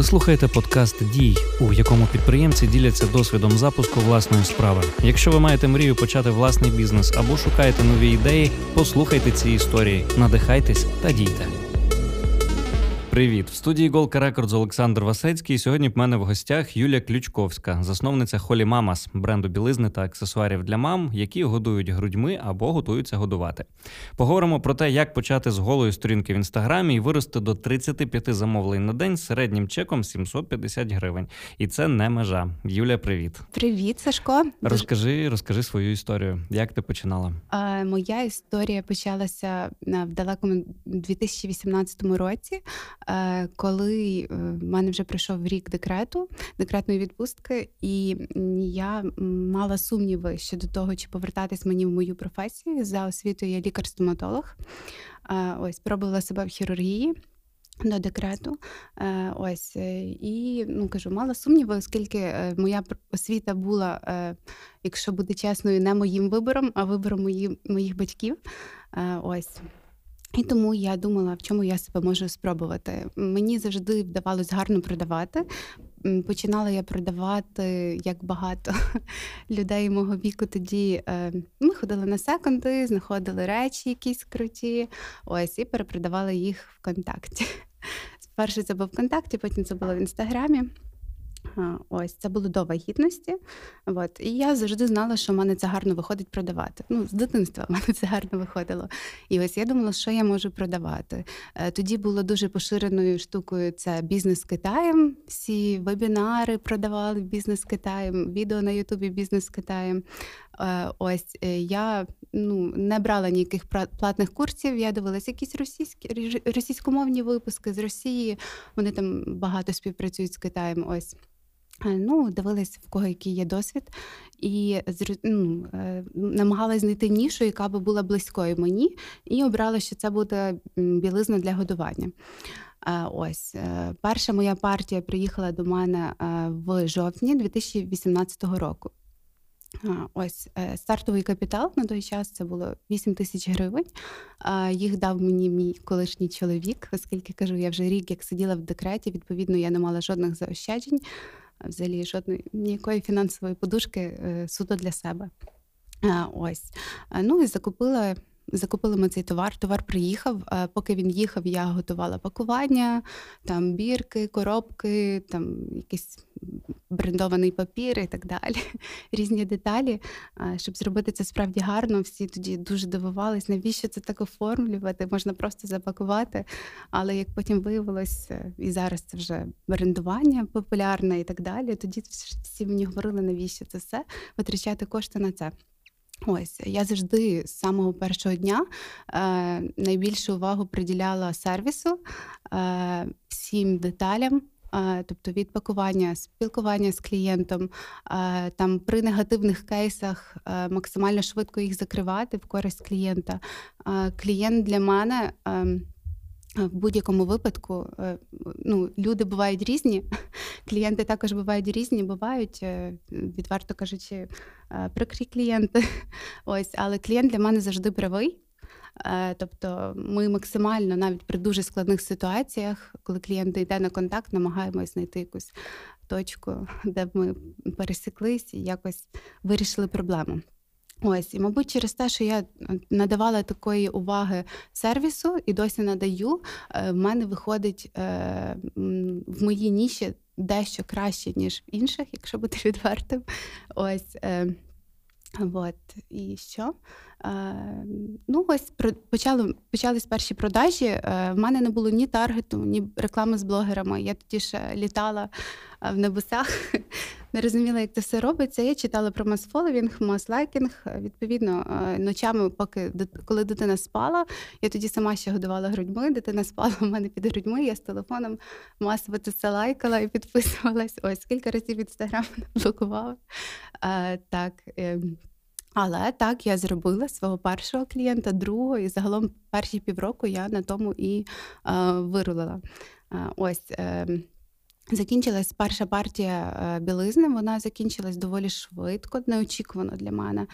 Ви слухаєте подкаст Дій, у якому підприємці діляться досвідом запуску власної справи. Якщо ви маєте мрію почати власний бізнес або шукаєте нові ідеї, послухайте ці історії, надихайтесь та дійте. Привіт! В студії Голка Records Олександр Васецький. Сьогодні в мене в гостях Юлія Ключковська, засновниця Holy Mamas, бренду білизни та аксесуарів для мам, які годують грудьми або готуються годувати. Поговоримо про те, як почати з голої сторінки в інстаграмі і вирости до 35 замовлень на день з середнім чеком 750 гривень. І це не межа. Юля, привіт. Привіт, Сашко. Розкажи, розкажи свою історію. Як ти починала? А, моя історія почалася в далекому 2018 році. Е, коли е, в мене вже пройшов рік декрету, декретної відпустки, і я мала сумніви щодо того, чи повертатись мені в мою професію за освітою я лікар-стоматолог. Е, ось пробувала себе в хірургії. До декрету, ось і ну кажу, мала сумніви, оскільки моя освіта була, якщо бути чесною, не моїм вибором, а вибором мої, моїх батьків. Ось і тому я думала, в чому я себе можу спробувати. Мені завжди вдавалось гарно продавати. Починала я продавати як багато людей мого віку. Тоді е, ми ходили на секонди, знаходили речі, якісь круті, ось і перепродавали їх ВКонтакті. Спершу це був ВКонтакті, потім це було в інстаграмі. Ось це було до вагітності. От. І я завжди знала, що в мене це гарно виходить продавати. Ну, З дитинства в мене це гарно виходило. І ось я думала, що я можу продавати. Е, тоді було дуже поширеною штукою це бізнес Китаєм. Всі вебінари продавали бізнес Китаєм, відео на Ютубі бізнес Китаєм. Е, ось е, я ну, не брала ніяких платних курсів. Я дивилася якісь російські російськомовні випуски з Росії. Вони там багато співпрацюють з Китаєм. Ось. Е, ну, дивилась, в кого який є досвід, і ну, намагалась знайти нішу, яка би була близькою мені, і обрала, що це буде білизна для годування. Ось перша моя партія приїхала до мене в жовтні 2018 року. Ось е, стартовий капітал на той час це було 8 тисяч гривень. Їх дав мені мій колишній чоловік, оскільки кажу, я вже рік як сиділа в декреті, відповідно, я не мала жодних заощаджень, взагалі жодної ніякої фінансової подушки е, суто для себе. Ось. Ну і закупила Закупили ми цей товар. Товар приїхав. Поки він їхав, я готувала пакування, там бірки, коробки, там якийсь брендований папір і так далі. Різні деталі. Щоб зробити це справді гарно, всі тоді дуже дивувались, навіщо це так оформлювати, можна просто запакувати. Але як потім виявилось, е, і зараз це вже брендування популярне і так далі. Тоді всі мені говорили, навіщо це все, витрачати кошти на це. Ось я завжди з самого першого дня е, найбільшу увагу приділяла сервісу, е, всім деталям. Е, тобто від пакування, спілкування з клієнтом, е, там при негативних кейсах е, максимально швидко їх закривати в користь клієнта. Клієнт для мене ем, в будь-якому випадку ну, люди бувають різні, клієнти також бувають різні, бувають, відверто кажучи, прикрі клієнти. Ось, але клієнт для мене завжди правий. Тобто ми максимально навіть при дуже складних ситуаціях, коли клієнт йде на контакт, намагаємось знайти якусь точку, де б ми пересіклись і якось вирішили проблему. Ось, і, мабуть, через те, що я надавала такої уваги сервісу і досі надаю, е, в мене виходить е, в моїй ніші дещо краще, ніж в інших, якщо бути відвертим. Ось. Е, от, І що? Ну, ось почали, почались перші продажі. В мене не було ні таргету, ні реклами з блогерами. Я тоді ще літала в небесах, не розуміла, як це все робиться. Я читала про мас-фоловінг, мас-лайкінг. Відповідно, ночами, поки коли дитина спала, я тоді сама ще годувала грудьми. Дитина спала в мене під грудьми. Я з телефоном масово це все лайкала і підписувалась. Ось кілька разів інстаграм блокувала. Так. Але так я зробила свого першого клієнта, другого, і загалом перші півроку я на тому і е, вирулила. Е, ось. Е, закінчилась перша партія е, білизни. Вона закінчилась доволі швидко, неочікувано для мене.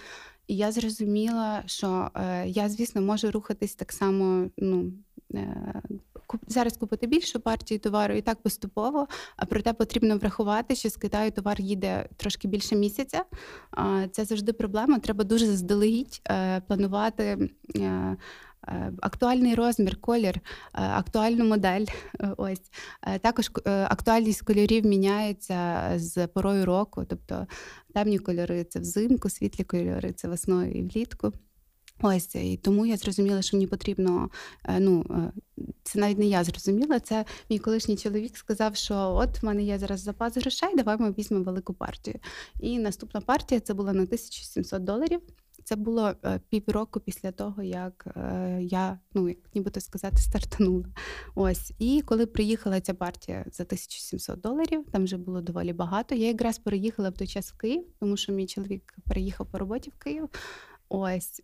І я зрозуміла, що е, я, звісно, можу рухатись так само. ну, е, Зараз купити більшу партію товару і так поступово, а проте потрібно врахувати, що з Китаю товар їде трошки більше місяця. Це завжди проблема. Треба дуже заздалегідь е, планувати Е, актуальний розмір, колір, е, актуальну модель. Е, ось також актуальність кольорів міняється з порою року, тобто темні кольори це взимку, світлі кольори це весною і влітку. Ось і тому я зрозуміла, що мені потрібно. Ну це навіть не я зрозуміла. Це мій колишній чоловік сказав, що от в мене є зараз запас грошей, давай ми візьмемо велику партію. І наступна партія це була на 1700 доларів. Це було е, півроку після того, як е, я, ну як нібито сказати, стартанула. Ось. І коли приїхала ця партія за 1700 доларів, там вже було доволі багато. Я якраз переїхала в той час в Київ, тому що мій чоловік переїхав по роботі в Київ. Ось.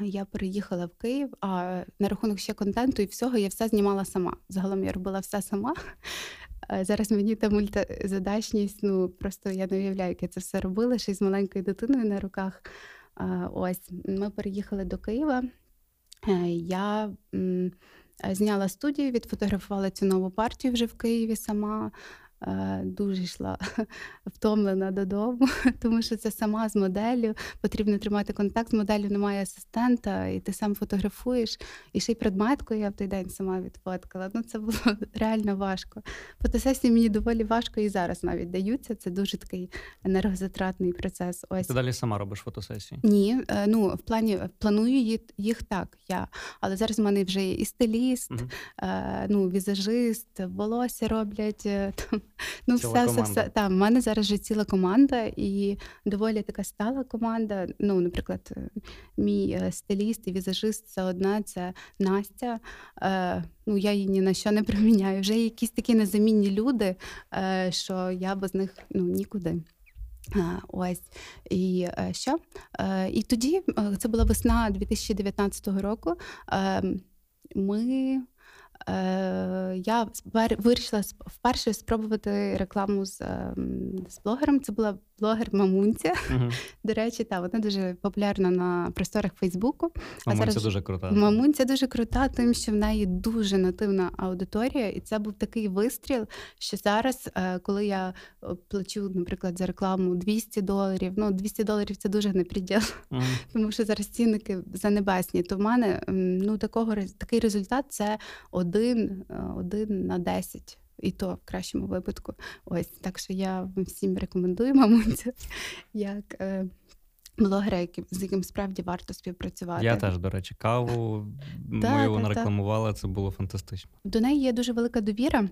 Я переїхала в Київ, а на рахунок ще контенту і всього я все знімала сама. Загалом я робила все сама. Е, зараз мені та мультизадачність, ну просто я не уявляю, як я це все робила, ще й з маленькою дитиною на руках. Ось ми переїхали до Києва. Е, я зняла студію, відфотографувала цю нову партію вже в Києві сама. Е, дуже йшла втомлена додому, тому що це сама з моделлю. Потрібно тримати контакт з моделлю, немає асистента, і ти сам фотографуєш. І ще й предметку я в той день сама відфоткала. Ну це було реально важко. Фотосесії мені доволі важко і зараз навіть даються. Це дуже такий енергозатратний процес. Ось ти далі сама робиш фотосесії? Ні, е, ну в плані планую їх так. Я але зараз в мене вже є і стиліст, угу. ну візажист, волосся роблять там. Ну, ціла все, все, все. Там, в мене зараз вже ціла команда, і доволі така стала команда. Ну, наприклад, е, мій е, стиліст і візажист це одна, це Настя. Е, Ну, я її ні на що не приміняю. Вже якісь такі незамінні люди, е, що я без них ну, нікуди. Ось і що? І тоді це була весна 2019 року. Ем, ми Е, я вирішила вперше спробувати рекламу з ем, з блогером. Це була блогер Мамунця. Угу. До речі, та вона дуже популярна на просторах Фейсбуку. Мамунця зараз... дуже крута. Мамунця дуже крута, тим, що в неї дуже нативна аудиторія, і це був такий вистріл, що зараз, е, коли я е, плачу, наприклад, за рекламу 200 доларів, ну 200 доларів це дуже не приділ, угу. тому що зараз цінники занебесні. То в мене ну такого такий результат це один, е, один на 10 і то в кращому випадку. Ось так що я всім рекомендую, мабуть, як. Е, Блогера, з яким справді варто співпрацювати. Я теж, до речі, каву мою вона рекламувала, це було фантастично. До неї є дуже велика довіра,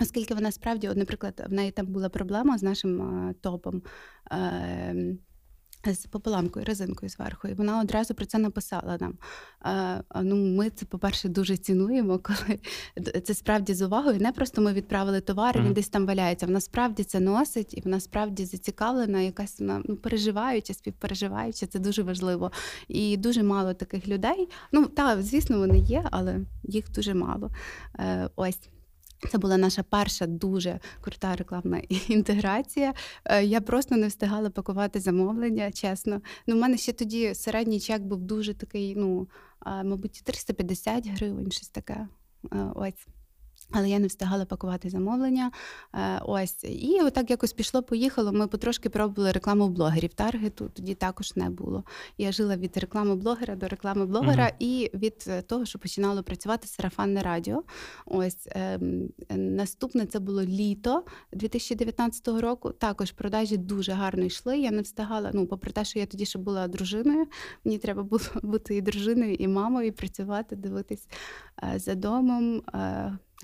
оскільки вона справді, от, наприклад, в неї там була проблема з нашим а, топом. А, з пополамкою, резинкою зверху, і вона одразу про це написала нам. А, ну, Ми це, по-перше, дуже цінуємо, коли це справді з увагою. Не просто ми відправили товар, він десь там валяється. Вона справді це носить, і вона справді зацікавлена, якась вона ну, переживаюча, співпереживаюча, це дуже важливо. І дуже мало таких людей. Ну, так, звісно, вони є, але їх дуже мало. Е, Ось. Це була наша перша дуже крута рекламна інтеграція. Е, я просто не встигала пакувати замовлення, чесно. Ну, в мене ще тоді середній чек був дуже такий, ну, мабуть, 350 гривень, щось таке. Е, ось. Але я не встигала пакувати замовлення. Е, ось і отак якось пішло-поїхало. Ми потрошки пробували рекламу блогерів. Таргету тоді також не було. Я жила від реклами блогера до реклами блогера uh і від е, того, що починало працювати сарафанне радіо. Ось е, наступне це було літо 2019 року. Також продажі дуже гарно йшли. Я не встигала. Ну, попри те, що я тоді ще була дружиною. Мені треба було бути і дружиною, і мамою, і працювати, дивитись е, за домом.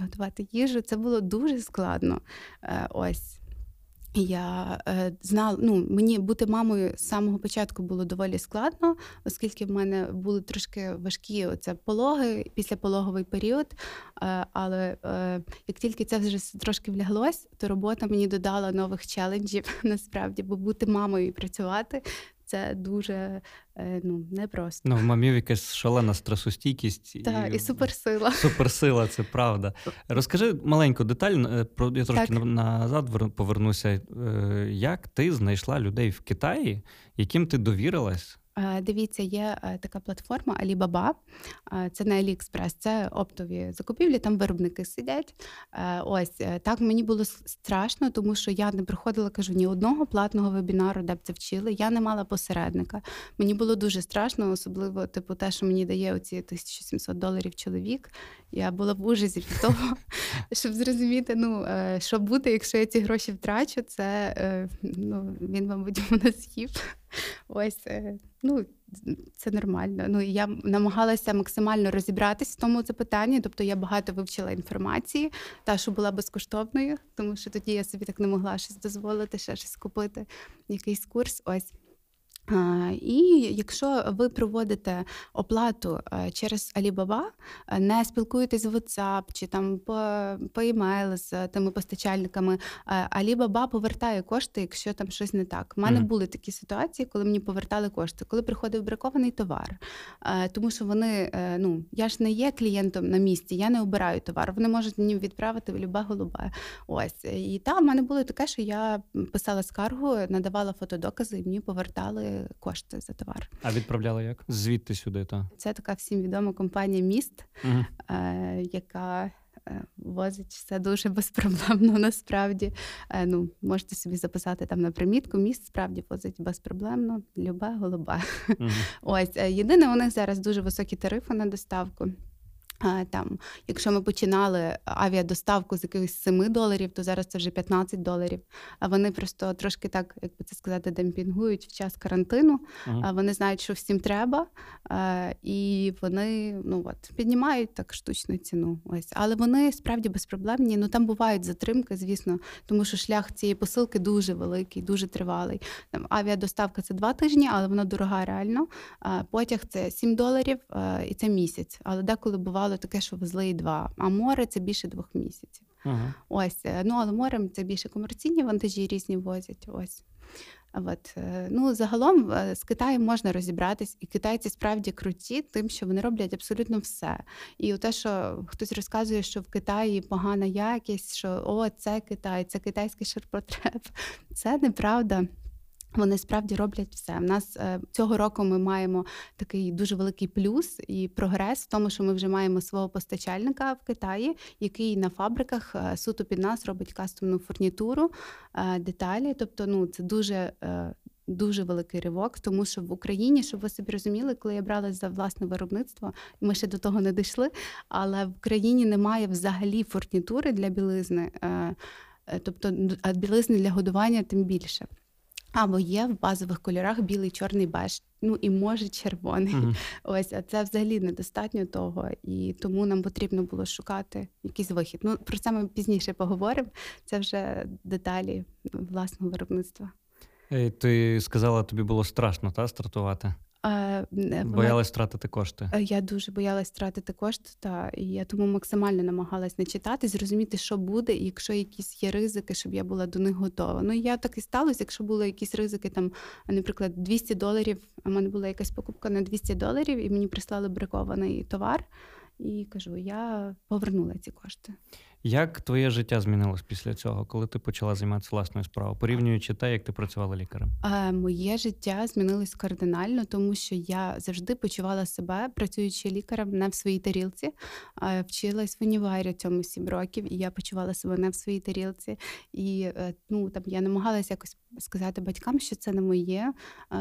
Готувати їжу. Це було дуже складно. Е, ось. Я е, знала, ну мені бути мамою з самого початку було доволі складно, оскільки в мене були трошки важкі оце пологи, післяпологовий період. Е, але е, як тільки це вже трошки вляглось, то робота мені додала нових челенджів насправді, бо бути мамою і працювати це дуже е, ну, непросто. Ну, в мамів якась шалена стресостійкість. Так, і, і суперсила. Суперсила, це правда. Розкажи маленьку деталь, е, про я трошки так. назад повернуся. Е, як ти знайшла людей в Китаї, яким ти довірилась? Е, дивіться, є е, така платформа Alibaba, е, це не AliExpress, це оптові закупівлі, там виробники сидять. Ось так мені було страшно, тому що я не приходила, кажу, ні одного платного вебінару, де б це вчили. Я не мала посередника. Мені було дуже страшно, особливо типу, те, що мені дає оці 1700 доларів чоловік. Я була в ужасі від того, щоб зрозуміти, ну що буде, якщо я ці гроші втрачу, це ну, він, мабуть, мене з'їв. Ось, е, ну це нормально. Ну я намагалася максимально розібратись в тому запитанні. Тобто я багато вивчила інформації, та що була безкоштовною, тому що тоді я собі так не могла щось дозволити, ще щось купити, якийсь курс. Ось. І якщо ви проводите оплату е, через Alibaba, е, не спілкуєтесь в WhatsApp чи там по по email з тими постачальниками, е, Alibaba повертає кошти, якщо там щось не так. У мене mm. були такі ситуації, коли мені повертали кошти, коли приходив бракований товар. Тому що вони, ну я ж не є клієнтом на місці, я не обираю товар. Вони можуть мені відправити в любе голубе. Ось і там в мене було таке, що я писала скаргу, надавала фотодокази, і мені повертали кошти за товар. А відправляли як? Звідти сюди? то Це така всім відома компанія Міст, угу. е, яка е, возить все дуже безпроблемно. Насправді е, ну можете собі записати там на примітку. Міст справді возить безпроблемно, любе голуба. Угу. Ось єдине, у них зараз дуже високі тарифи на доставку. Там, Якщо ми починали авіадоставку з якихось 7 доларів, то зараз це вже 15 доларів. А вони просто трошки так, як би це сказати, демпінгують в час карантину. А вони знають, що всім треба, і вони ну от піднімають так штучну ціну. Ось, але вони справді безпроблемні. Ну там бувають затримки, звісно, тому що шлях цієї посилки дуже великий, дуже тривалий. Там авіадоставка це два тижні, але вона дорога реально. Потяг це 7 доларів і це місяць. Але деколи бувало бувало таке, що везли і два, а море це більше двох місяців. Ага. Ось, е, ну але морем це більше комерційні вантажі різні возять. Ось. От. Е, ну, Загалом е, з Китаєм можна розібратись, і китайці справді круті, тим, що вони роблять абсолютно все. І те, що хтось розказує, що в Китаї погана якість, що о, це Китай, це китайський ширпотреб, це неправда. Вони справді роблять все. У нас е, цього року ми маємо такий дуже великий плюс і прогрес в тому, що ми вже маємо свого постачальника в Китаї, який на фабриках е, суто під нас робить кастомну фурнітуру, е, деталі. Тобто, ну це дуже. Дуже великий ривок, тому що в Україні, щоб ви собі розуміли, коли я бралась за власне виробництво, ми ще до того не дійшли. Але в Україні немає взагалі фурнітури для білизни, тобто білизни для годування тим більше. Або є в базових кольорах білий, чорний беж, ну і може червоний. Mm-hmm. Ось, а це взагалі недостатньо того, і тому нам потрібно було шукати якийсь вихід. Ну про це ми пізніше поговоримо. Це вже деталі власного виробництва. Ти сказала, тобі було страшно та стартувати? Боялась втратити кошти. Е, я дуже боялась втратити кошти, та і я тому максимально намагалась не читати, зрозуміти, що буде, і якщо якісь є ризики, щоб я була до них готова. Ну я так і сталося, якщо були якісь ризики, там, наприклад, 200 доларів, а мене була якась покупка на 200 доларів, і мені прислали бракований товар. І кажу, я повернула ці кошти. Як твоє життя змінилось після цього, коли ти почала займатися власною справою, порівнюючи те, як ти працювала лікарем? А, Моє життя змінилось кардинально, тому що я завжди почувала себе, працюючи лікарем, не в своїй тарілці. А, Вчилась в уніварі цьому сім років, і я почувала себе не в своїй тарілці. І е, ну там я намагалася якось сказати батькам, що це не моє.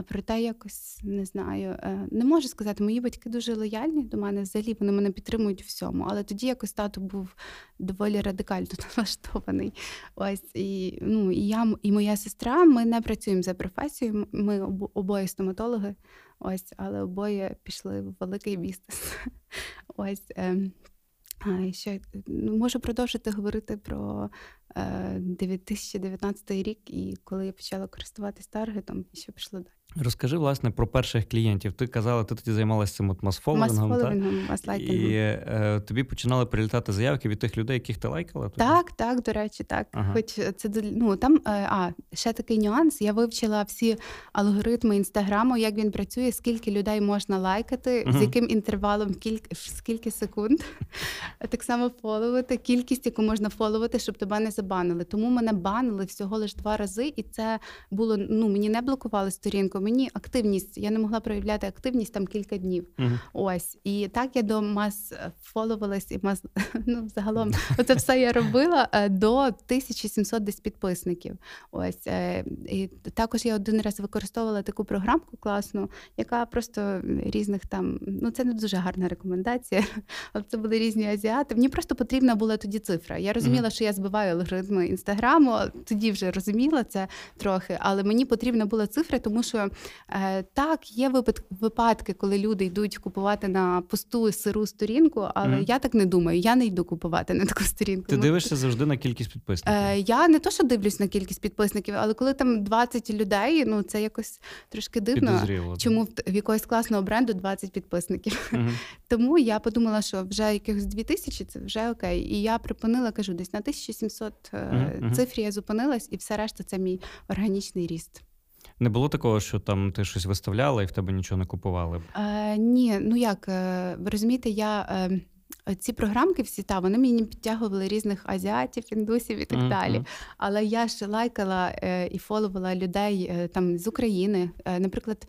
Проте якось не знаю. Е, не можу сказати, мої батьки дуже лояльні до мене. Взагалі вони мене підтримують всьому. Але тоді якось тато був доволі радикально налаштований. Ось і ну і я і моя сестра. Ми не працюємо за професією. Ми обоє стоматологи. Ось, але обоє пішли в великий бізнес. Ось. Ем, ще ну, можу продовжити говорити про 2019 е, рік, і коли я почала користуватись таргетом, і що пішло далі. Розкажи, власне, про перших клієнтів. Ти казала, ти тоді займалася цим масфоловингом, Масфоловингом, І е, тобі починали прилітати заявки від тих людей, яких ти лайкала? Тоді? Так, так, до речі, так. Ага. Хоч це ну там е, а ще такий нюанс. Я вивчила всі алгоритми інстаграму, як він працює, скільки людей можна лайкати, Мгм. з яким інтервалом, кілька скільки секунд. Так само фоловити, кількість, яку можна фоловити, щоб тебе не забанили. Тому мене банили всього лише два рази, і це було ну мені не блокували сторінку. Мені активність. Я не могла проявляти активність там кілька днів. Мгм. Ось і так я до мас фоловилась і мас ну загалом оце все я робила е, до 1700 десь підписників. Ось е, і також я один раз використовувала таку програмку класну, яка просто різних там. Ну це не дуже гарна рекомендація, але це були різні азіати. Мені просто потрібна була тоді цифра. Я розуміла, Мгм. що я збиваю алгоритми інстаграму. Тоді вже розуміла це трохи, але мені потрібна була цифра, тому що так є випад- випадки, коли люди йдуть купувати на пусту сиру сторінку, але Мгм. я так не думаю. Я не йду купувати на таку сторінку. Ти Ну, дивишся завжди на кількість підписників. Е, я не то, що дивлюсь на кількість підписників, але коли там 20 людей, ну це якось трошки дивно. Підозріло. Чому в, якогось класного бренду 20 підписників? Мгм. Тому я подумала, що вже якихось 2000 це вже окей. І я припинила, кажу, десь на 1700 е, Мгм, мгм. цифрі я зупинилась, і все решта це мій органічний ріст. Не було такого, що там ти щось виставляла і в тебе нічого не купували. Е, ні, ну як, е, ви розумієте, я. Е, ці програмки всі та вони мені підтягували різних азіатів, індусів і так Мгм, далі. Але я ж лайкала е, і фоловала людей е, там з України, е, наприклад,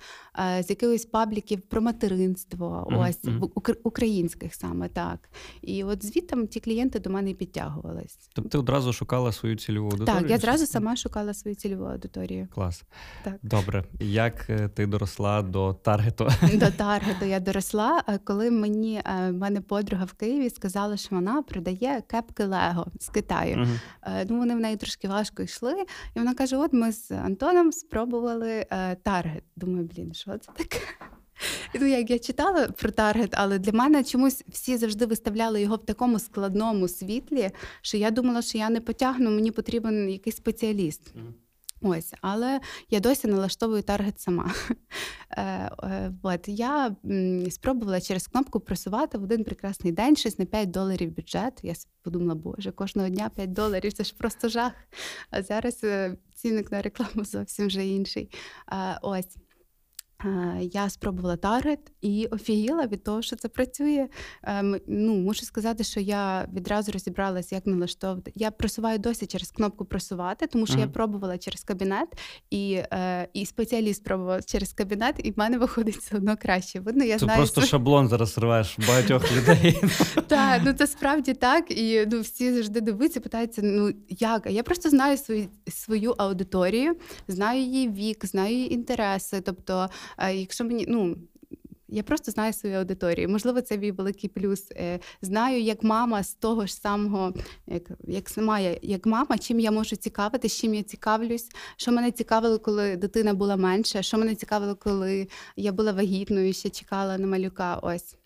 е, з якихось пабліків про материнство, Мгм, ось в- укр- українських саме так. І от звідти ті клієнти до мене підтягувались. Тобто ти одразу шукала свою цільову аудиторію? Так, я зразу сама шукала свою цільову аудиторію. Клас. Так. Добре. Як е, ти доросла до таргету? До таргету я доросла, е, коли мені в мене подруга в Києві сказала, що вона продає кепки Лего з Китаю. Е, Ну, вони в неї трошки важко йшли. І вона каже: От ми з Антоном спробували е, таргет. Думаю, блін, що це таке? І ну, як я читала про таргет, але для мене чомусь всі завжди виставляли його в такому складному світлі, що я думала, що я не потягну, мені потрібен якийсь спеціаліст. Мгм. Ось, але я досі налаштовую таргет сама. Е, е, От я спробувала через кнопку просувати в один прекрасний день щось на 5 доларів бюджет. Я подумала, боже, кожного дня 5 доларів це ж просто жах. А зараз е, цінник на рекламу зовсім вже інший. Ось. Е, Я спробувала таргет і офігіла від того, що це працює. Ем, Ну, мушу сказати, що я відразу розібралася, як налаштовувати. Я просуваю досі через кнопку просувати, тому що я пробувала через кабінет, і, е, і спеціаліст пробував через кабінет, і в мене виходить все одно краще. Видно, я Це знаю просто свої- шаблон зараз рвеш багатьох людей. так, ну це справді так. І ну, всі завжди дивуються, питаються: ну як? Я просто знаю свою аудиторію, знаю її вік, знаю її інтереси. Тобто, якщо мені ну. Я просто знаю свою аудиторію. Можливо, це мій великий плюс. Е, Знаю, як мама з того ж самого, як, як сама я, як мама, чим я можу цікавити, чим я цікавлюсь, що мене цікавило, коли дитина була менша, що мене цікавило, коли я була вагітною, ще чекала на малюка. Ось.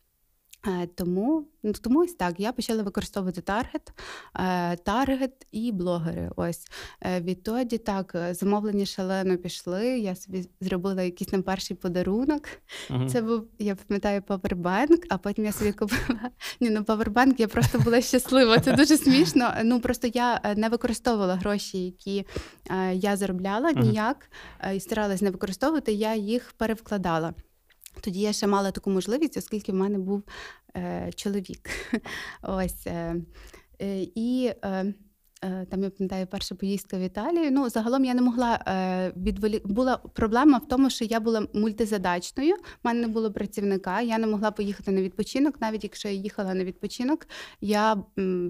Е, Тому, ну, тому ось так, я почала використовувати таргет, е, таргет і блогери. Ось Е, відтоді так, замовлення шалено пішли. Я собі зробила якийсь там перший подарунок. Мгм. Це був, я пам'ятаю, павербанк, а потім я собі купила. Ні, ну павербанк, я просто була щаслива. Це дуже смішно. Ну просто я не використовувала гроші, які я заробляла ніяк, і старалась не використовувати, я їх перевкладала. Тоді я ще мала таку можливість, оскільки в мене був е, чоловік. Ось. Е, е, і е, е, там я пам'ятаю перша поїздка в Італію. Ну, загалом я не могла е, відволі... Була проблема в тому, що я була мультизадачною, в мене не було працівника, я не могла поїхати на відпочинок. Навіть якщо я їхала на відпочинок, я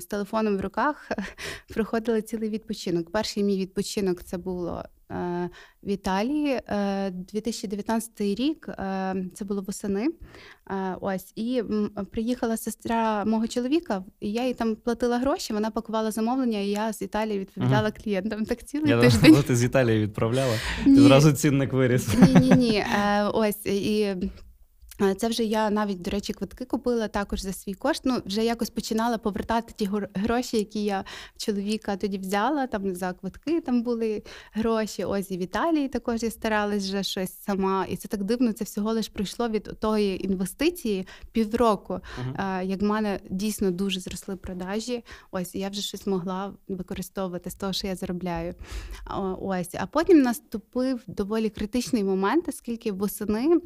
з телефоном в руках проходила цілий відпочинок. Перший мій відпочинок це було. Е, В Італії Е, 2019 рік е, це було восени. Е, Ось і приїхала сестра мого чоловіка, і я їй там платила гроші. Вона пакувала замовлення, і я з Італії відповідала клієнтам. Так цілий Я тиждень. Я ти з Італії відправляла, ти Ні. зразу цінник виріс. Ні, ні, ні. Е, ось і. Це вже я навіть, до речі, квитки купила також за свій кошт. Ну, вже якось починала повертати ті гроші, які я чоловіка тоді взяла. Там за квитки там були гроші. Ось і в Італії також я старалась вже щось сама. І це так дивно. Це всього лиш пройшло від тої інвестиції півроку. Uh-huh. Як в мене дійсно дуже зросли продажі. Ось я вже щось могла використовувати з того, що я заробляю. Ось, а потім наступив доволі критичний момент, оскільки восени.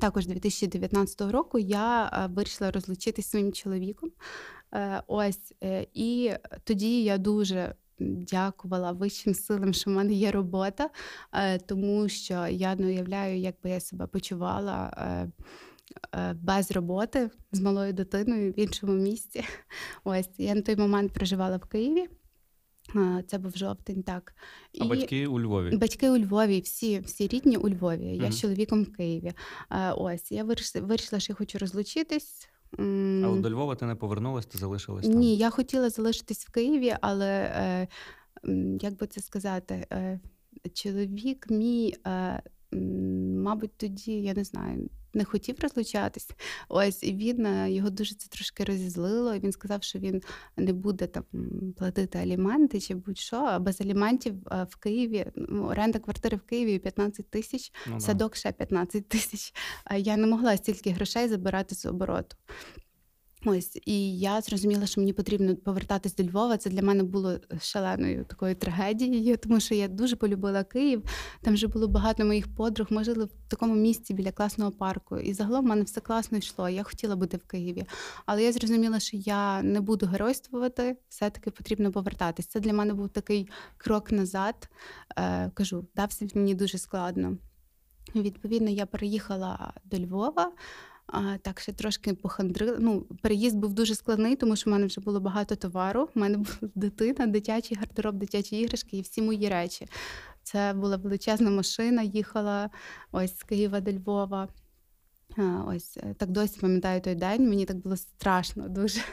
Також 2019 року я е, вирішила розлучитися своїм чоловіком. Е, ось е, і тоді я дуже дякувала вищим силам, що в мене є робота, тому що я не уявляю, як би я себе почувала. Без роботи з малою дитиною в іншому місці. Ось я на той момент проживала в Києві. Це був жовтень, так. А І батьки у Львові? Батьки у Львові, всі всі рідні у Львові. Я uh-huh. з чоловіком в Києві. Ось я вирішила, що я хочу розлучитись. Але до Львова ти не повернулася, ти залишилась там? Ні, я хотіла залишитись в Києві, але е, як би це сказати, е, чоловік мій, е, мабуть, тоді я не знаю не хотів розлучатись. Ось і він е, його дуже це трошки розізлило. Він сказав, що він не буде там платити аліменти чи будь-що. А без аліментів е, в Києві ну, оренда квартири в Києві 15 тисяч, ну, садок ще 15 тисяч. Я не могла стільки грошей забирати з обороту. Ось і я зрозуміла, що мені потрібно повертатись до Львова. Це для мене було шаленою такою трагедією, тому що я дуже полюбила Київ. Там вже було багато моїх подруг. Ми жили в такому місці біля класного парку. І загалом в мене все класно йшло. Я хотіла бути в Києві, але я зрозуміла, що я не буду геройствувати. Все таки потрібно повертатись. Це для мене був такий крок назад. Е, Кажу, дався мені дуже складно. Відповідно, я переїхала до Львова. Так, ще трошки похандрила. Ну, переїзд був дуже складний, тому що в мене вже було багато товару. У мене була дитина, дитячий гардероб, дитячі іграшки і всі мої речі. Це була величезна машина, їхала ось з Києва до Львова. Ось е, так досі пам'ятаю той день. Мені так було страшно дуже.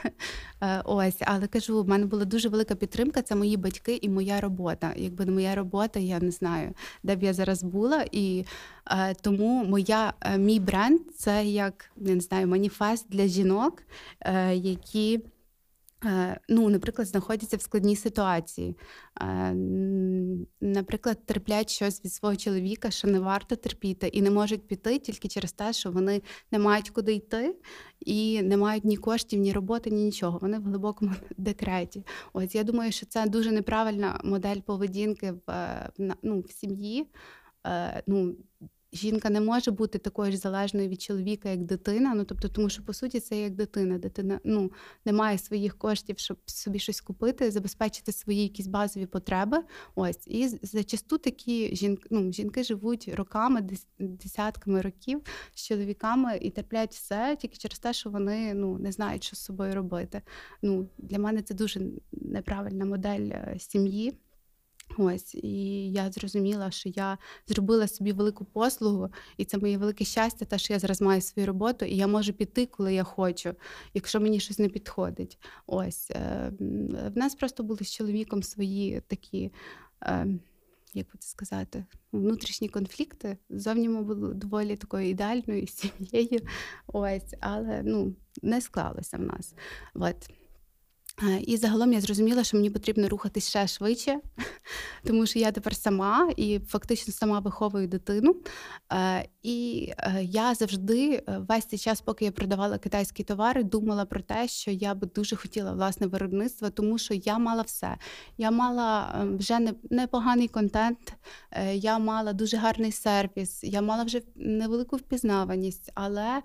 Е, ось, але кажу, в мене була дуже велика підтримка. Це мої батьки і моя робота. Якби не моя робота, я не знаю, де б я зараз була. І е, тому моя мій бренд це як не знаю, маніфест для жінок, які. Е, ну, наприклад, знаходяться в складній ситуації. Е, наприклад, терплять щось від свого чоловіка, що не варто терпіти, і не можуть піти тільки через те, що вони не мають куди йти і не мають ні коштів, ні роботи, ні нічого. Вони в глибокому декреті. Ось я думаю, що це дуже неправильна модель поведінки в е, ну, в сім'ї. Ну, жінка не може бути такою ж залежною від чоловіка, як дитина. Ну тобто, тому що по суті це як дитина. Дитина ну не має своїх коштів, щоб собі щось купити, забезпечити свої якісь базові потреби. Ось і зачасту такі жінки, ну, жінки живуть роками, десятками років з чоловіками і терплять все тільки через те, що вони ну не знають, що з собою робити. Ну для мене це дуже неправильна модель е, сім'ї. Ось і я зрозуміла, що я зробила собі велику послугу, і це моє велике щастя, те, що я зараз маю свою роботу, і я можу піти, коли я хочу, якщо мені щось не підходить. Ось е, в нас просто були з чоловіком свої такі. Е, як би це сказати, внутрішні конфлікти. Зовні ми були доволі такою ідеальною сім'єю. Ось, але ну не склалося в нас. От. Е, і загалом я зрозуміла, що мені потрібно рухатись ще швидше, тому що я тепер сама і фактично сама виховую дитину. Е, і е, я завжди весь цей час, поки я продавала китайські товари, думала про те, що я би дуже хотіла власне виробництво, тому що я мала все. Я мала вже непоганий контент, я мала дуже гарний сервіс, я мала вже невелику впізнаваність, але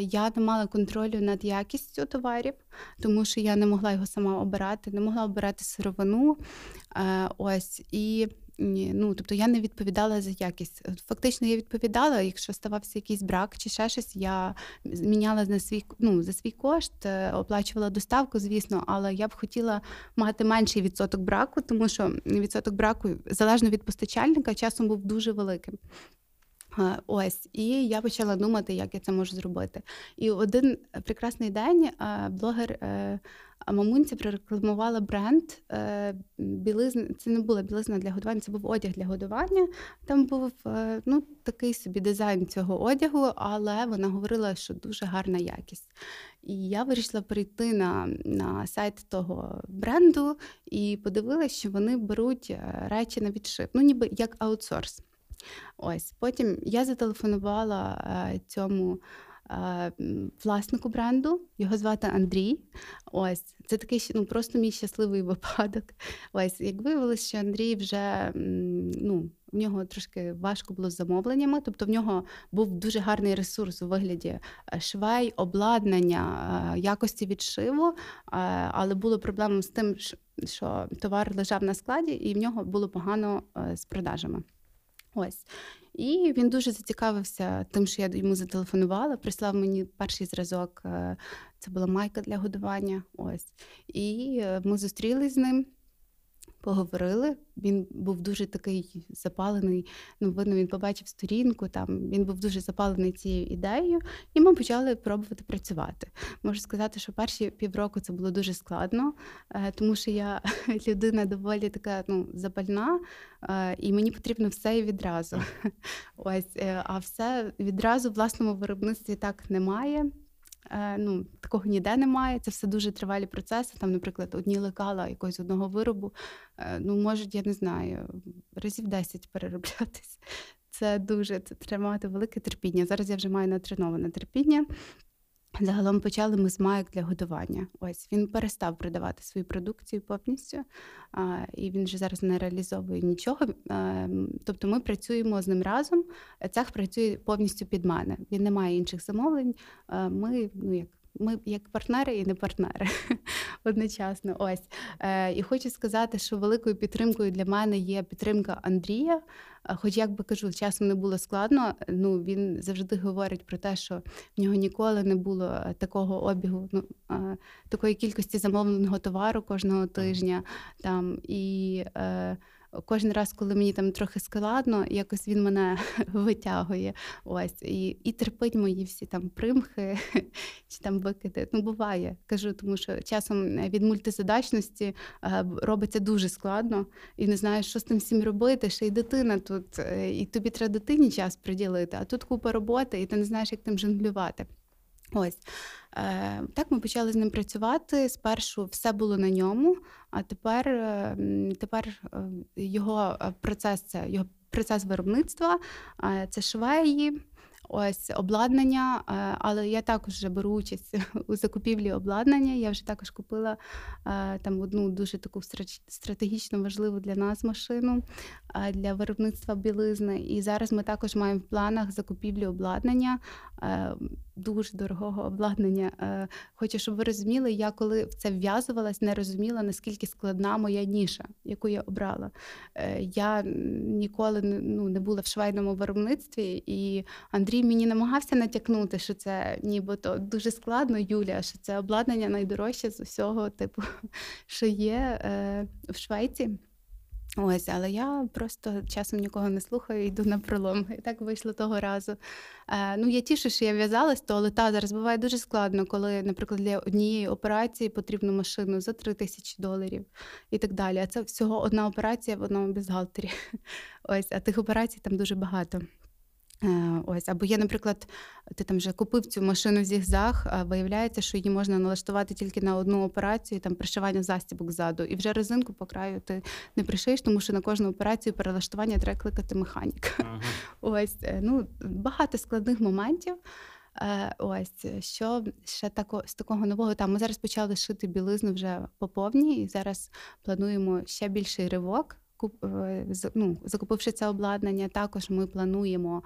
я не мала контролю над якістю товарів, тому що я не могла могла його сама обирати, не могла обирати сировину. Е, ось і. Ну, тобто я не відповідала за якість. Фактично, я відповідала, якщо ставався якийсь брак чи ще щось, я міняла на свій ну, за свій кошт, е, оплачувала доставку, звісно, але я б хотіла мати менший відсоток браку, тому що відсоток браку залежно від постачальника часом був дуже великим. Е, ось, і я почала думати, як я це можу зробити. І один прекрасний день блогер мамунці прорекламувала бренд білизна. Це не була білизна для годування, це був одяг для годування. Там був ну, такий собі дизайн цього одягу, але вона говорила, що дуже гарна якість. І я вирішила перейти на на сайт того бренду і подивилася, що вони беруть речі на відшив, ну ніби як аутсорс. Ось потім я зателефонувала е, цьому. Е, власнику бренду, його звати Андрій. Ось це такий ну, просто мій щасливий випадок. Ось, як виявилося, що Андрій вже ну, в нього трошки важко було з замовленнями, тобто в нього був дуже гарний ресурс у вигляді е, швей, обладнання, якості відшиву, але було проблема з тим, що товар лежав на складі, і в нього було погано з продажами. Ось. І він дуже зацікавився тим, що я йому зателефонувала, прислав мені перший зразок. Е, це була майка для годування. Ось. І е, ми зустрілись з ним поговорили. Він був дуже такий запалений. Ну, видно, він побачив сторінку. Там він був дуже запалений цією ідеєю, і ми почали пробувати працювати. Можу сказати, що перші півроку це було дуже складно, е, тому що я людина доволі така ну, запальна, е, і мені потрібно все і відразу. Ось, е, а все відразу в власному виробництві так немає. Е, ну, Такого ніде немає. Це все дуже тривалі процеси. Там, наприклад, одні лекала якогось одного виробу, е, ну, можуть, я не знаю, разів 10 перероблятись. Це дуже це тримати мати велике терпіння. Зараз я вже маю натреноване терпіння. Загалом почали ми з маєк для годування. Ось він перестав продавати свою продукцію повністю, а, і він вже зараз не реалізовує нічого. А, тобто ми працюємо з ним разом. Цех працює повністю під мене. Він не має інших замовлень. А, ми ну як ми як партнери і не партнери одночасно. Ось Е, і хочу сказати, що великою підтримкою для мене є підтримка Андрія. Е, хоч як би кажу, часом не було складно. Ну він завжди говорить про те, що в нього ніколи не було е, такого обігу, ну е, такої кількості замовленого товару кожного тижня. Там і е, кожен раз, коли мені там трохи складно, якось він мене витягує. Ось і і терпить мої всі там примхи чи там викиди. Ну, буває, кажу, тому що часом від мультизадачності е, робиться дуже складно і не знаєш, що з тим всім робити. Ще й дитина тут, е, і тобі треба дитині час приділити, а тут купа роботи, і ти не знаєш, як тим жонглювати. Ось е, так ми почали з ним працювати. Спершу все було на ньому, а тепер е, тепер е, його процес це його процес виробництва, це швеї. Ось обладнання, але я також вже беру участь у закупівлі обладнання. Я вже також купила там одну дуже таку стратегічно важливу для нас машину для виробництва білизни. І зараз ми також маємо в планах закупівлі обладнання дуже дорогого обладнання. Е, хочу, щоб ви розуміли, я коли в це вв'язувалась, не розуміла, наскільки складна моя ніша, яку я обрала. Е, я ніколи ну, не була в швейному виробництві, і Андрій мені намагався натякнути, що це нібито дуже складно, Юля, що це обладнання найдорожче з усього, типу, що є е, в Швейці. Ось, але я просто часом нікого не слухаю, йду на пролом. І так вийшло того разу. Е, Ну, я тішу, що я в'язалась, то але та зараз буває дуже складно, коли, наприклад, для однієї операції потрібну машину за 3 тисячі доларів і так далі. А це всього одна операція в одному бюстгальтері. Ось, а тих операцій там дуже багато. Е, ось, або є, наприклад, ти там вже купив цю машину зігзаг, а виявляється, що її можна налаштувати тільки на одну операцію, там пришивання застібок ззаду. І вже резинку по краю ти не пришиєш, тому що на кожну операцію перелаштування треба кликати механіка. Ага. Ось е, ну багато складних моментів. Е, ось що ще тако з такого нового там ми зараз почали шити білизну вже по повній, і зараз плануємо ще більший ривок. Е, ну, закупивши це обладнання, також ми плануємо.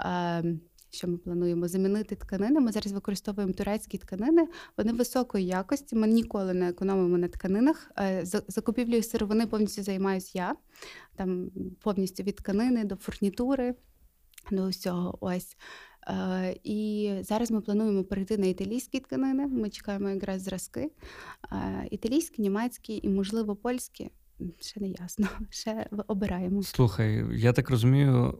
Ем, що ми плануємо замінити тканини? Ми зараз використовуємо турецькі тканини. Вони високої якості. Ми ніколи не економимо на тканинах. Е, закупівлею сировини повністю займаюся я. Там повністю від тканини до фурнітури, до усього. Ось. Е, і зараз ми плануємо перейти на італійські тканини. Ми чекаємо якраз зразки. Італійські, німецькі і, можливо, польські. Ще не ясно. Ще обираємо. Слухай, я так розумію,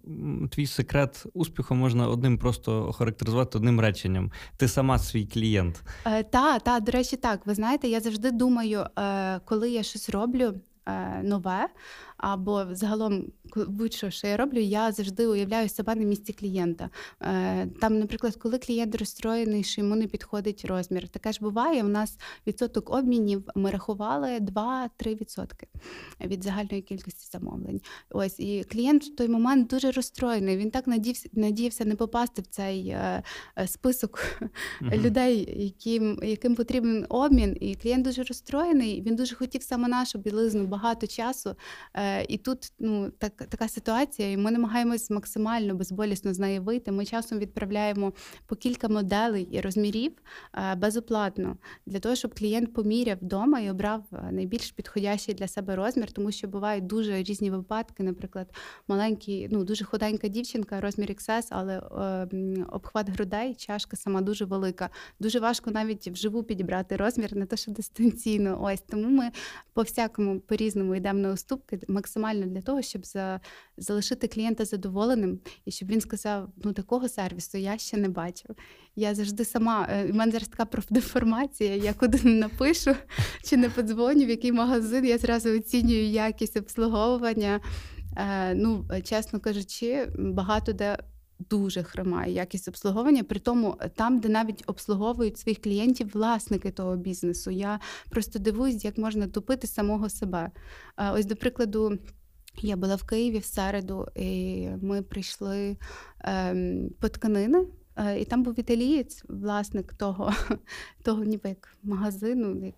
твій секрет успіху можна одним просто охарактеризувати одним реченням. Ти сама свій клієнт. Е, та, та, до речі, так. Ви знаєте, я завжди думаю, е, коли я щось роблю е, нове або загалом будь-що, що я роблю, я завжди уявляю себе на місці клієнта. Е, там, наприклад, коли клієнт розстроєний, що йому не підходить розмір, таке ж буває. У нас відсоток обмінів ми рахували 2-3% від загальної кількості замовлень. Ось і клієнт в той момент дуже розстроєний. Він так надіявся, надіявся не попасти в цей е, е, список uh-huh. людей, яким яким потрібен обмін. І клієнт дуже розстроєний. Він дуже хотів саме нашу білизну багато часу. І тут ну так така ситуація, і ми намагаємось максимально безболісно з неї вийти. Ми часом відправляємо по кілька моделей і розмірів е, безоплатно для того, щоб клієнт поміряв вдома і обрав е, найбільш підходящий для себе розмір, тому що бувають дуже різні випадки. Наприклад, маленький, ну дуже худенька дівчинка, розмір XS, але е, обхват грудей, чашка сама дуже велика. Дуже важко навіть вживу підібрати розмір, не те, що дистанційно. Ось тому ми по всякому по різному йдемо на уступки максимально для того, щоб за, залишити клієнта задоволеним і щоб він сказав: ну такого сервісу я ще не бачив. Я завжди сама, у мене зараз така профдеформація, я куди не напишу чи не подзвоню, в який магазин, я зразу оцінюю якість обслуговування. Е, ну, чесно кажучи, багато де. Дуже хромає якість обслуговування, при тому там, де навіть обслуговують своїх клієнтів власники того бізнесу. Я просто дивуюсь, як можна тупити самого себе. Е, ось, до прикладу, я була в Києві в середу, і ми прийшли ем, по тканини, е, і там був італієць, власник того, того ніби як магазину. Як,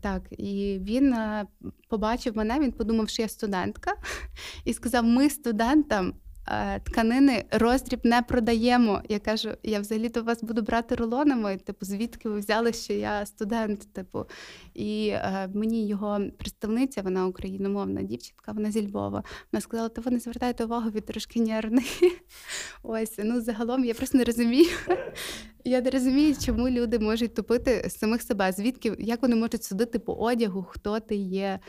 так, І він е, побачив мене, він подумав, що я студентка, і сказав: Ми студентам Е, тканини роздріб не продаємо. Я кажу, я взагалі до вас буду брати рулонами. Типу, звідки ви взяли, що я студент? Типу, і е, мені його представниця, вона україномовна дівчинка, вона зі Львова. Вона сказала, то ви не звертаєте увагу від трошки нервний. Ось ну загалом я просто не розумію. Я не розумію, чому люди можуть тупити самих себе. Звідки як вони можуть судити по одягу, хто ти є.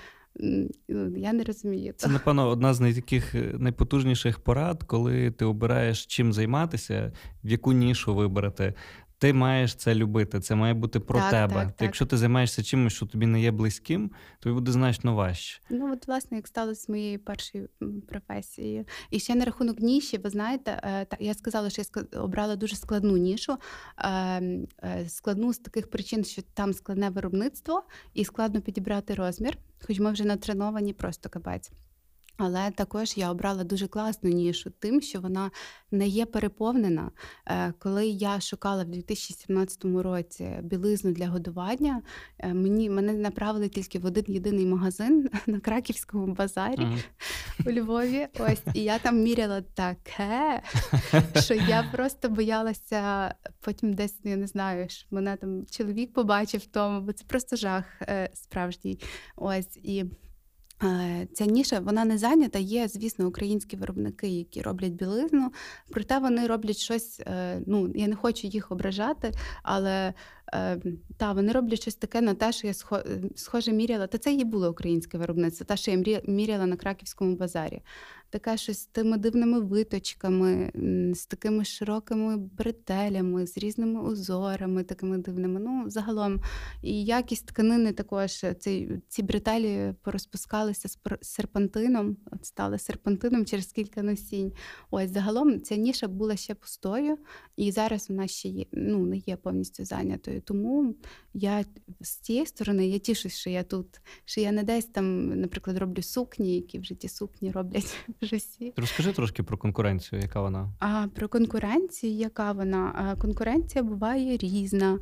Я не розумію. Це, напевно, одна з найтаких е, найпотужніших порад, коли ти обираєш чим займатися, в яку нішу вибрати. Ти маєш це любити, це має бути про так, тебе. Так, так. Якщо ти займаєшся чимось, що тобі не є близьким, тобі буде значно важче. Ну от власне, як сталося з моєю першою професією. І ще на рахунок ніші, ви знаєте, е, я сказала, що я обрала дуже складну нішу, ем, е, складну з таких причин, що там складне виробництво і складно підібрати розмір, хоч ми вже натреновані просто капець. Але також я обрала дуже класну нішу, тим, що вона не є переповнена. Е, коли я шукала в 2017 році білизну для годування, е, мені мене направили тільки в один єдиний магазин на краківському базарі mm. у Львові. Ось і я там міряла таке, що я просто боялася потім десь я не знаю, що мене там чоловік побачив в тому, бо це просто жах е, справжній. Ось і. Е, ця ніша вона не зайнята. Є, звісно, українські виробники, які роблять білизну, проте вони роблять щось. Е, ну я не хочу їх ображати, але та вони роблять щось таке на те, що я схоже міряла. Та це і було українське виробництво, те, що я міряла на краківському базарі таке щось з тими дивними виточками, з такими широкими бретелями, з різними узорами, такими дивними. Ну, загалом, і якість тканини також ці, ці бретелі порозпускалися з серпантином, от стали серпантином через кілька носінь. Ось загалом ця ніша була ще пустою, і зараз вона ще є, ну, не є повністю зайнятою. Тому я з цієї сторони я тішусь, що я тут, що я не десь там, наприклад, роблю сукні, які вже ті сукні роблять вже всі. Розкажи трошки про конкуренцію, яка вона? А про конкуренцію, яка вона? Конкуренція буває різна.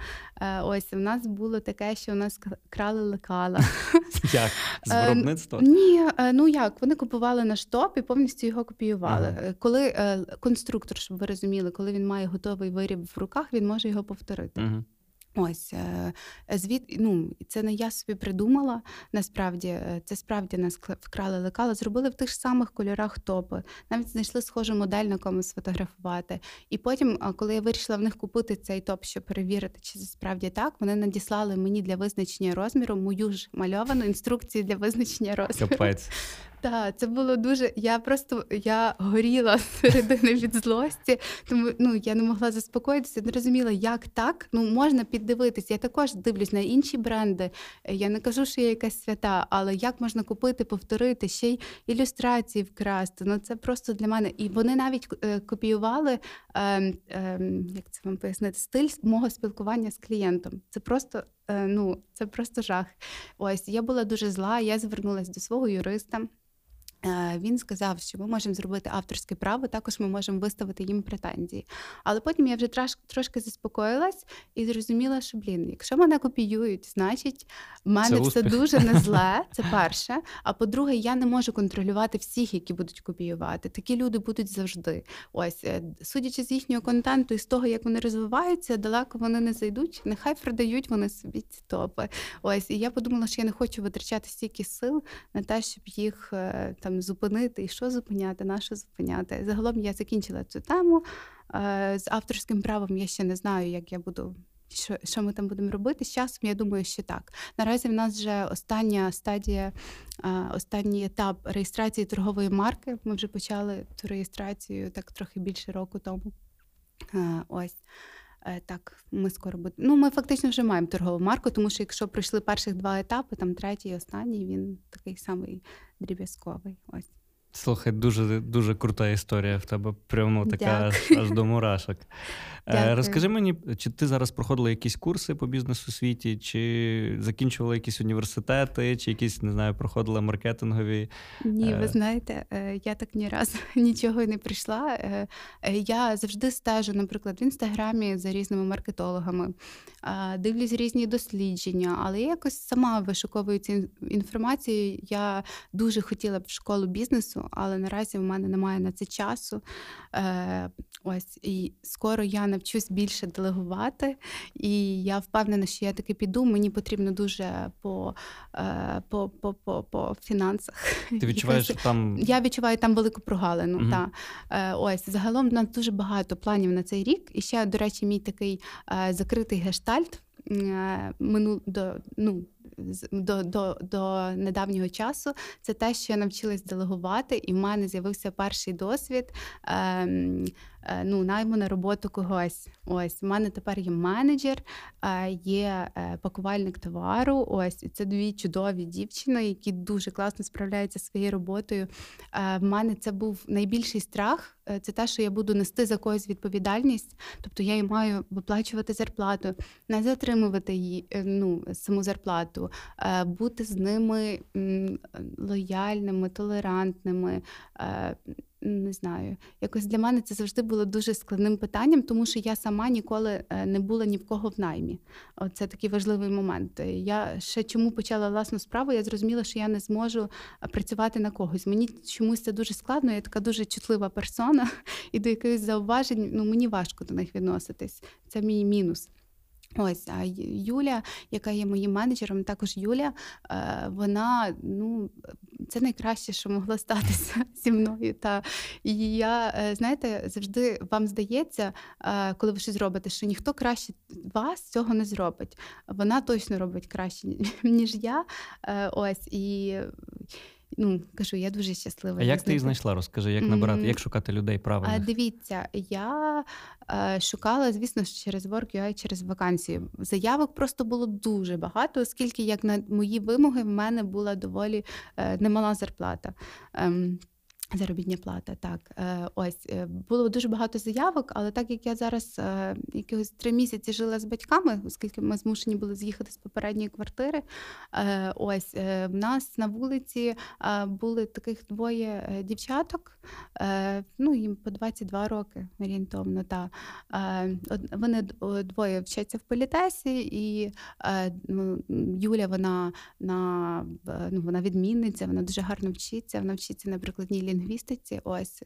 Ось у нас було таке, що у нас крали лекала. Як? З е, виробництва? Ні, е, ну як вони купували наш топ і повністю його копіювали. Ага. Коли е, конструктор, щоб ви розуміли, коли він має готовий виріб в руках, він може його повторити. Ага. Ось е, звід, ну це не я собі придумала. Насправді е, це справді нас вкрали лекала, зробили в тих ж самих кольорах топи. Навіть знайшли схожу модель на кому сфотографувати. І потім, коли я вирішила в них купити цей топ, щоб перевірити, чи це справді так, вони надіслали мені для визначення розміру мою ж мальовану інструкцію для визначення розміру. Капець. Так, це було дуже. Я просто я горіла середини від злості, тому ну я не могла заспокоїтися, не розуміла, як так. Ну можна піддивитись. Я також дивлюсь на інші бренди. Я не кажу, що я якась свята, але як можна купити, повторити ще й ілюстрації вкрасти. Ну це просто для мене. І вони навіть е, копіювали, е, е, як це вам пояснити, стиль мого спілкування з клієнтом. Це просто. Е, ну, це просто жах. Ось я була дуже зла. Я звернулася до свого юриста. Е, він сказав, що ми можемо зробити авторське право, також ми можемо виставити їм претензії. Але потім я вже трошки заспокоїлась і зрозуміла, що блін, якщо мене копіюють, значить в мене це все дуже не зле. Це перше. А по-друге, я не можу контролювати всіх, які будуть копіювати. Такі люди будуть завжди. Ось, е, судячи з їхнього контенту і з того, як вони розвиваються, далеко вони не зайдуть. Нехай продають вони собі ці топи. Ось і я подумала, що я не хочу витрачати стільки сил на те, щоб їх е, там зупинити і що зупиняти, на що зупиняти. Загалом я закінчила цю тему. Е, з авторським правом я ще не знаю, як я буду. Що що ми там будемо робити з часом? Я думаю, що так. Наразі в нас вже остання стадія, е, останній етап реєстрації торгової марки. Ми вже почали цю реєстрацію так трохи більше року тому. Е, ось так, ми скоро будемо. Ну, ми фактично вже маємо торгову марку, тому що якщо пройшли перших два етапи, там третій і останній, він такий самий дріб'язковий. Ось. Слухай, дуже дуже крута історія в тебе. Прямо така Дякую. аж до мурашок. Е, Дякую. Розкажи мені, чи ти зараз проходила якісь курси по бізнесу світі, чи закінчувала якісь університети, чи якісь не знаю, проходила маркетингові? Ні, ви е. знаєте, е, я так ні разу нічого не прийшла. Я завжди стежу, наприклад, в інстаграмі за різними маркетологами, дивлюсь різні дослідження, але я якось сама вишуковую цю інформацію. Я дуже хотіла б в школу бізнесу, але наразі в мене немає на це часу. Ось і скоро я навчусь більше делегувати, і я впевнена, що я таки піду. Мені потрібно дуже по е, по, по, по, по фінансах. Ти відчуваєш що там я відчуваю там велику прогалину. Угу. Та. Е, ось загалом в нас дуже багато планів на цей рік. І ще, до речі, мій такий е, закритий гештальт мину до ну до до, до недавнього часу, це те, що я навчилась делегувати, і в мене з'явився перший досвід е, ну, найму на роботу когось. Ось у мене тепер є менеджер, е, є е, пакувальник товару. Ось це дві чудові дівчини, які дуже класно справляються своєю роботою. Е, в мене це був найбільший страх. Е, це те, що я буду нести за когось відповідальність, тобто я їм маю виплачувати зарплату, не затримувати її е, ну, саму зарплату. Е, бути з ними лояльними, толерантними. Е, не знаю, якось для мене це завжди було дуже складним питанням, тому що я сама ніколи е, не була ні в кого в наймі. Це такий важливий момент. Я ще чому почала власну справу, я зрозуміла, що я не зможу працювати на когось. Мені чомусь це дуже складно, я така дуже чутлива персона, і до якихось зауважень ну, мені важко до них відноситись. Це мій мінус. Ось а Юля, яка є моїм менеджером, також Юля, е, вона ну це найкраще, що могло статися зі мною. Та і я е, знаєте, завжди вам здається, е, коли ви щось робите, що ніхто краще вас цього не зробить. Вона точно робить краще ніж я. Ось і ну кажу, я дуже щаслива. А як ти її знайшла? Розкажи, як набирати, mm. як шукати людей правильно? А Дивіться, я е, шукала, звісно, через WorkUI, через вакансії. Заявок просто було дуже багато, оскільки як на мої вимоги в мене була доволі е, немала зарплата. Е, Заробітня плата, так е, ось е, було дуже багато заявок, але так як я зараз е, якихось три місяці жила з батьками, оскільки ми змушені були з'їхати з попередньої квартири. Ось в нас на вулиці були таких двоє дівчаток, ну їм по 22 роки орієнтовно. Та вони двоє вчаться в політесі, і ну, Юля вона на ну, вона відмінниця, вона дуже гарно вчиться. Вона вчиться на прикладній лінгвістиці. Ось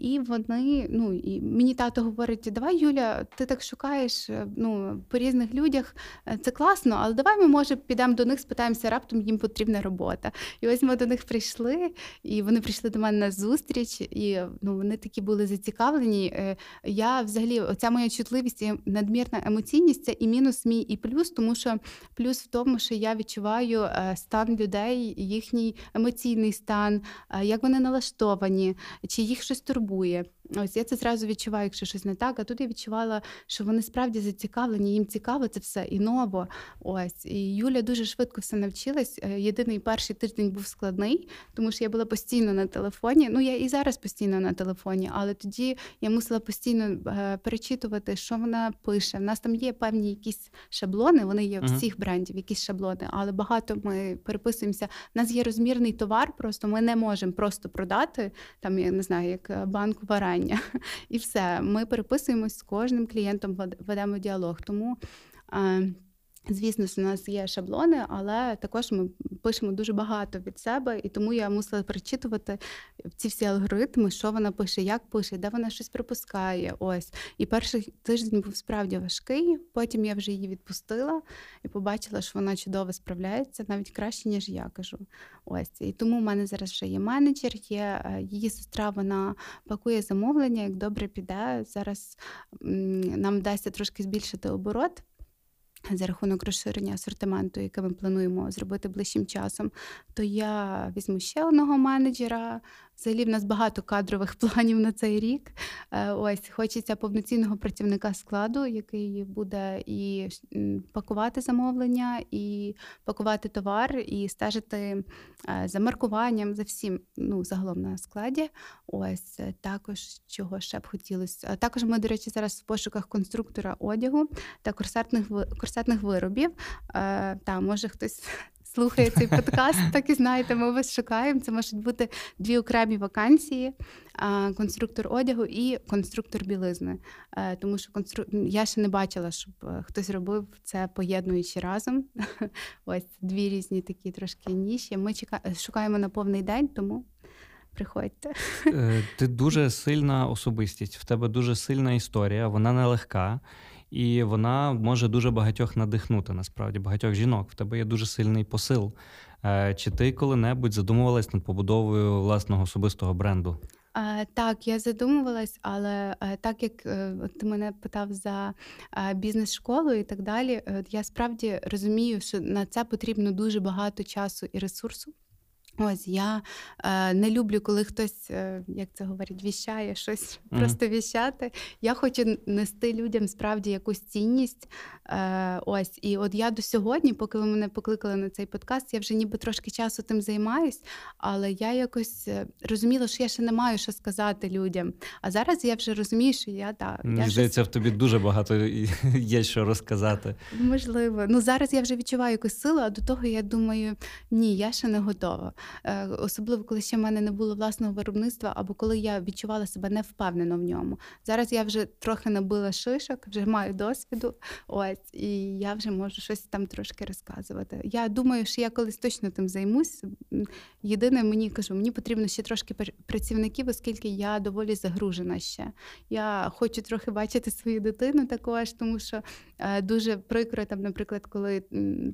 і вони, ну і мені тато говорить: давай, Юля, ти так шукаєш ну, по різних людях. Це класно, але давай ми може підемо до них, спитаємося, раптом їм потрібна робота. І ось ми до них прийшли, і вони прийшли до мене на зустріч, і ну, вони такі були зацікавлені. Я взагалі, оця моя чутливість і надмірна емоційність це і мінус мій, і плюс, тому що плюс в тому, що я відчуваю е, стан людей, їхній емоційний стан, е, як вони налаштовані, чи їх щось турбує. Ось я це зразу відчуваю, якщо щось не так. А тут я відчувала, що вони справді зацікавлені, їм цікаво це все і ново. Ось і Юля дуже швидко все навчилась. Е, єдиний перший тиждень був складний, тому що я була постійно на телефоні. Ну я і зараз постійно на телефоні, але тоді я мусила постійно е, перечитувати, що вона пише. У нас там є певні якісь шаблони. Вони є у всіх брендів, якісь шаблони, але багато ми переписуємося. У нас є розмірний товар, просто ми не можемо просто продати там. Я не знаю, як е, банк варень навчання. І все. Ми переписуємось з кожним клієнтом, ведемо діалог. Тому. Звісно, у нас є шаблони, але також ми пишемо дуже багато від себе, і тому я мусила перечитувати ці всі алгоритми, що вона пише, як пише, де вона щось припускає. Ось. І перший тиждень був справді важкий. Потім я вже її відпустила і побачила, що вона чудово справляється, навіть краще, ніж я кажу. Ось. І тому в мене зараз вже є менеджер, є е, її сестра, вона пакує замовлення, як добре піде. Зараз нам вдасться трошки збільшити оборот за рахунок розширення асортименту, яке ми плануємо зробити ближчим часом, то я візьму ще одного менеджера, Взагалі в нас багато кадрових планів на цей рік. Е, ось хочеться повноцінного працівника складу, який буде і пакувати замовлення, і пакувати товар, і стежити е, за маркуванням, за всім ну, загалом на складі. Ось е, також чого ще б хотілося. Також ми, до речі, зараз в пошуках конструктора одягу та корсетних корсетних виробів. Та може хтось слухає цей подкаст, так і знаєте, ми вас шукаємо. Це можуть бути дві окремі вакансії: конструктор одягу і конструктор білизни. Е, тому що констру... я ще не бачила, щоб е, хтось робив це поєднуючи разом. Ось дві різні такі трошки ніші. Ми чека... шукаємо на повний день, тому. Приходьте. Е, ти дуже сильна особистість, в тебе дуже сильна історія, вона нелегка і вона може дуже багатьох надихнути. Насправді, багатьох жінок. В тебе є дуже сильний посил. Е, чи ти коли-небудь задумувалась над побудовою власного особистого бренду? Так, я задумувалась, але е, так як е, ти мене питав за бізнес-школу і так далі, я справді розумію, що на це потрібно дуже багато часу і ресурсу. Ось я е, не люблю, коли хтось, е, як це говорять, віщає щось, mm. просто віщати. Я хочу нести людям справді якусь цінність. Е, Ось, і от я до сьогодні, поки ви мене покликали на цей подкаст, я вже ніби трошки часу тим займаюсь, але я якось е, розуміла, що я ще не маю що сказати людям. А зараз я вже розумію, що я так. Мені здається, щось... в тобі дуже багато є що розказати. Можливо, ну зараз я вже відчуваю якусь силу, а до того я думаю, ні, я ще не готова. Е, особливо коли ще в мене не було власного виробництва, або коли я відчувала себе невпевнено в ньому. Зараз я вже трохи набила шишок, вже маю досвіду. Ось і я вже можу щось там трошки розказувати. Я думаю, що я колись точно тим займусь. Єдине, мені кажу, мені потрібно ще трошки працівників, оскільки я доволі загружена ще. Я хочу трохи бачити свою дитину також, тому що дуже прикро там, наприклад, коли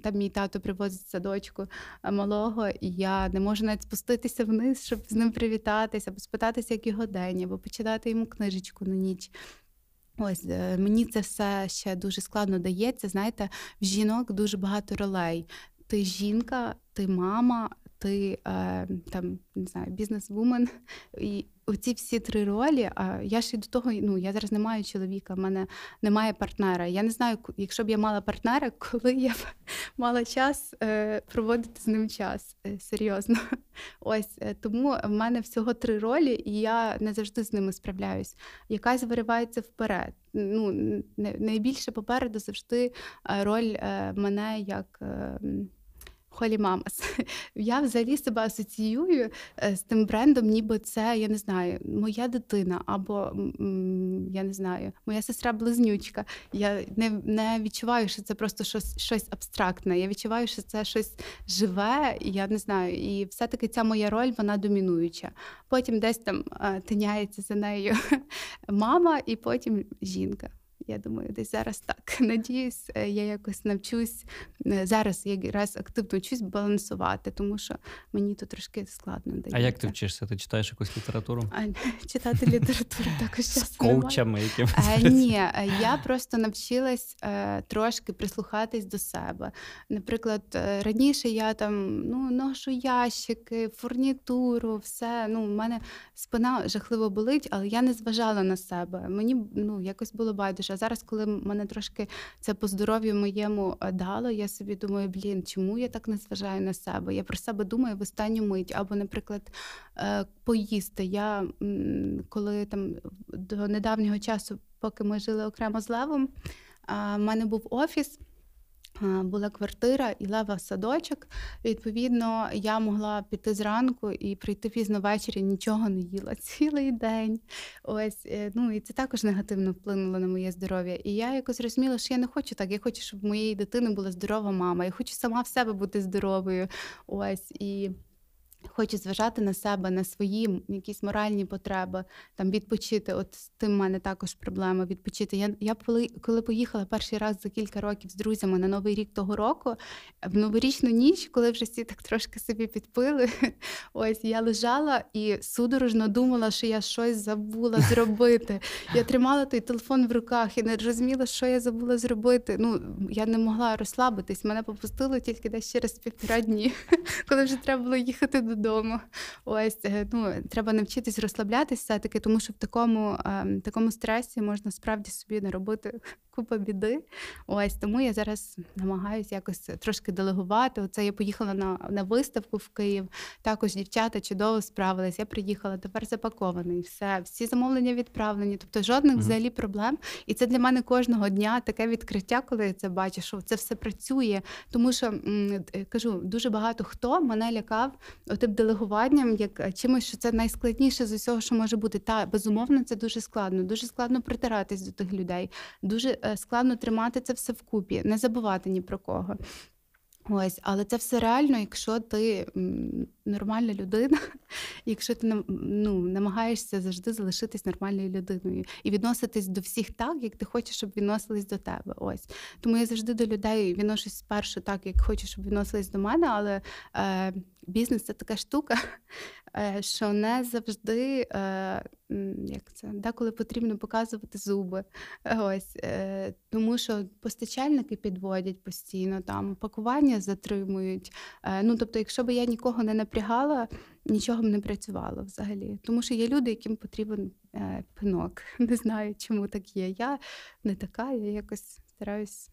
там мій тато привозить садочку е, малого, і я не можу навіть спуститися вниз, щоб з ним привітатися, або спитатися, як його день, або почитати йому книжечку на ніч. Ось е, мені це все ще дуже складно дається. Знаєте, в жінок дуже багато ролей. Ти жінка, ти мама, ти е, там не знаю, бізнес-вумен. І оці всі три ролі. А я ж і до того, ну я зараз не маю чоловіка, в мене немає партнера. Я не знаю, якщо б я мала партнера, коли я б мала час е, проводити з ним час. Е, серйозно. Ось е, тому в мене всього три ролі, і я не завжди з ними справляюсь. Якась виривається вперед. Ну найбільше попереду завжди е, роль е, мене як. Холі Мамас. Я взагалі себе асоціюю е, з тим брендом, ніби це, я не знаю, моя дитина, або я не знаю, моя сестра-близнючка. Я не не відчуваю, що це просто щось щось абстрактне. Я відчуваю, що це щось живе, я не знаю. І все-таки ця моя роль вона домінуюча. Потім десь там е, тиняється за нею мама, і потім жінка. Я думаю, десь зараз так. Надіюсь, е, я якось навчусь е, зараз. Я якраз активно вчусь балансувати, тому що мені тут трошки складно дається. А як ти вчишся? Ти читаєш якусь літературу? А, Читати літературу також З коучами, а, е, ні, я просто навчилась трошки прислухатись до себе. Наприклад, раніше я там ну ношу ящики, фурнітуру, все. Ну, у мене спина жахливо болить, але я не зважала на себе. Мені ну якось було байдуже. А зараз, коли мене трошки це по здоров'ю моєму е, дало, я собі думаю, блін, чому я так не зважаю на себе? Я про себе думаю в останню мить. Або, наприклад, е, поїсти. Я коли там до недавнього часу, поки ми жили окремо з Левом, в мене був офіс була квартира і лева садочок. Відповідно, я могла піти зранку і прийти пізно ввечері, нічого не їла цілий день. Ось е, ну і це також негативно вплинуло на моє здоров'я. І я якось зрозуміла, що я не хочу так. Я хочу, щоб в моєї дитини була здорова мама. Я хочу сама в себе бути здоровою. Ось і. Хочу зважати на себе, на свої якісь моральні потреби, там відпочити. От з тим в мене також проблема відпочити. Я я коли, коли поїхала перший раз за кілька років з друзями на новий рік того року, в новорічну ніч, коли вже всі так трошки собі підпили, ось я лежала і судорожно думала, що я щось забула зробити. Я тримала той телефон в руках і не розуміла, що я забула зробити. Ну я не могла розслабитись. Мене попустило тільки десь через півтора дні, коли вже треба було їхати додому. Ось е, ну треба навчитись розслаблятися, все-таки, тому що в такому е, такому стресі можна справді собі наробити купа біди. Ось тому я зараз намагаюся якось трошки делегувати. Оце я поїхала на на виставку в Київ. Також дівчата чудово справились. Я приїхала тепер запакований. Все, всі замовлення відправлені. Тобто жодних mm-hmm. взагалі проблем. І це для мене кожного дня таке відкриття, коли я це бачу, що це все працює. Тому що м, кажу, дуже багато хто мене лякав отим делегуванням, як е, чимось, що це найскладніше з усього, що може бути. Та безумовно, це дуже складно. Дуже складно притиратись до тих людей. Дуже е, складно тримати це все вкупі, не забувати ні про кого. Ось, але це все реально, якщо ти нормальна людина, якщо ти ну, намагаєшся завжди залишитись нормальною людиною і відноситись до всіх так, як ти хочеш, щоб відносились до тебе. Ось тому я завжди до людей відношусь спершу так, як хочу, щоб відносились до мене, але е, бізнес це така штука, що не завжди е, як це деколи потрібно показувати зуби. Ось е, тому, що постачальники підводять постійно там пакування затримують. Е, ну тобто, якщо б я нікого не напрягала, нічого б не працювало взагалі. Тому що є люди, яким потрібен е, пинок. Не знаю, чому так є. Я не така, я якось стараюсь.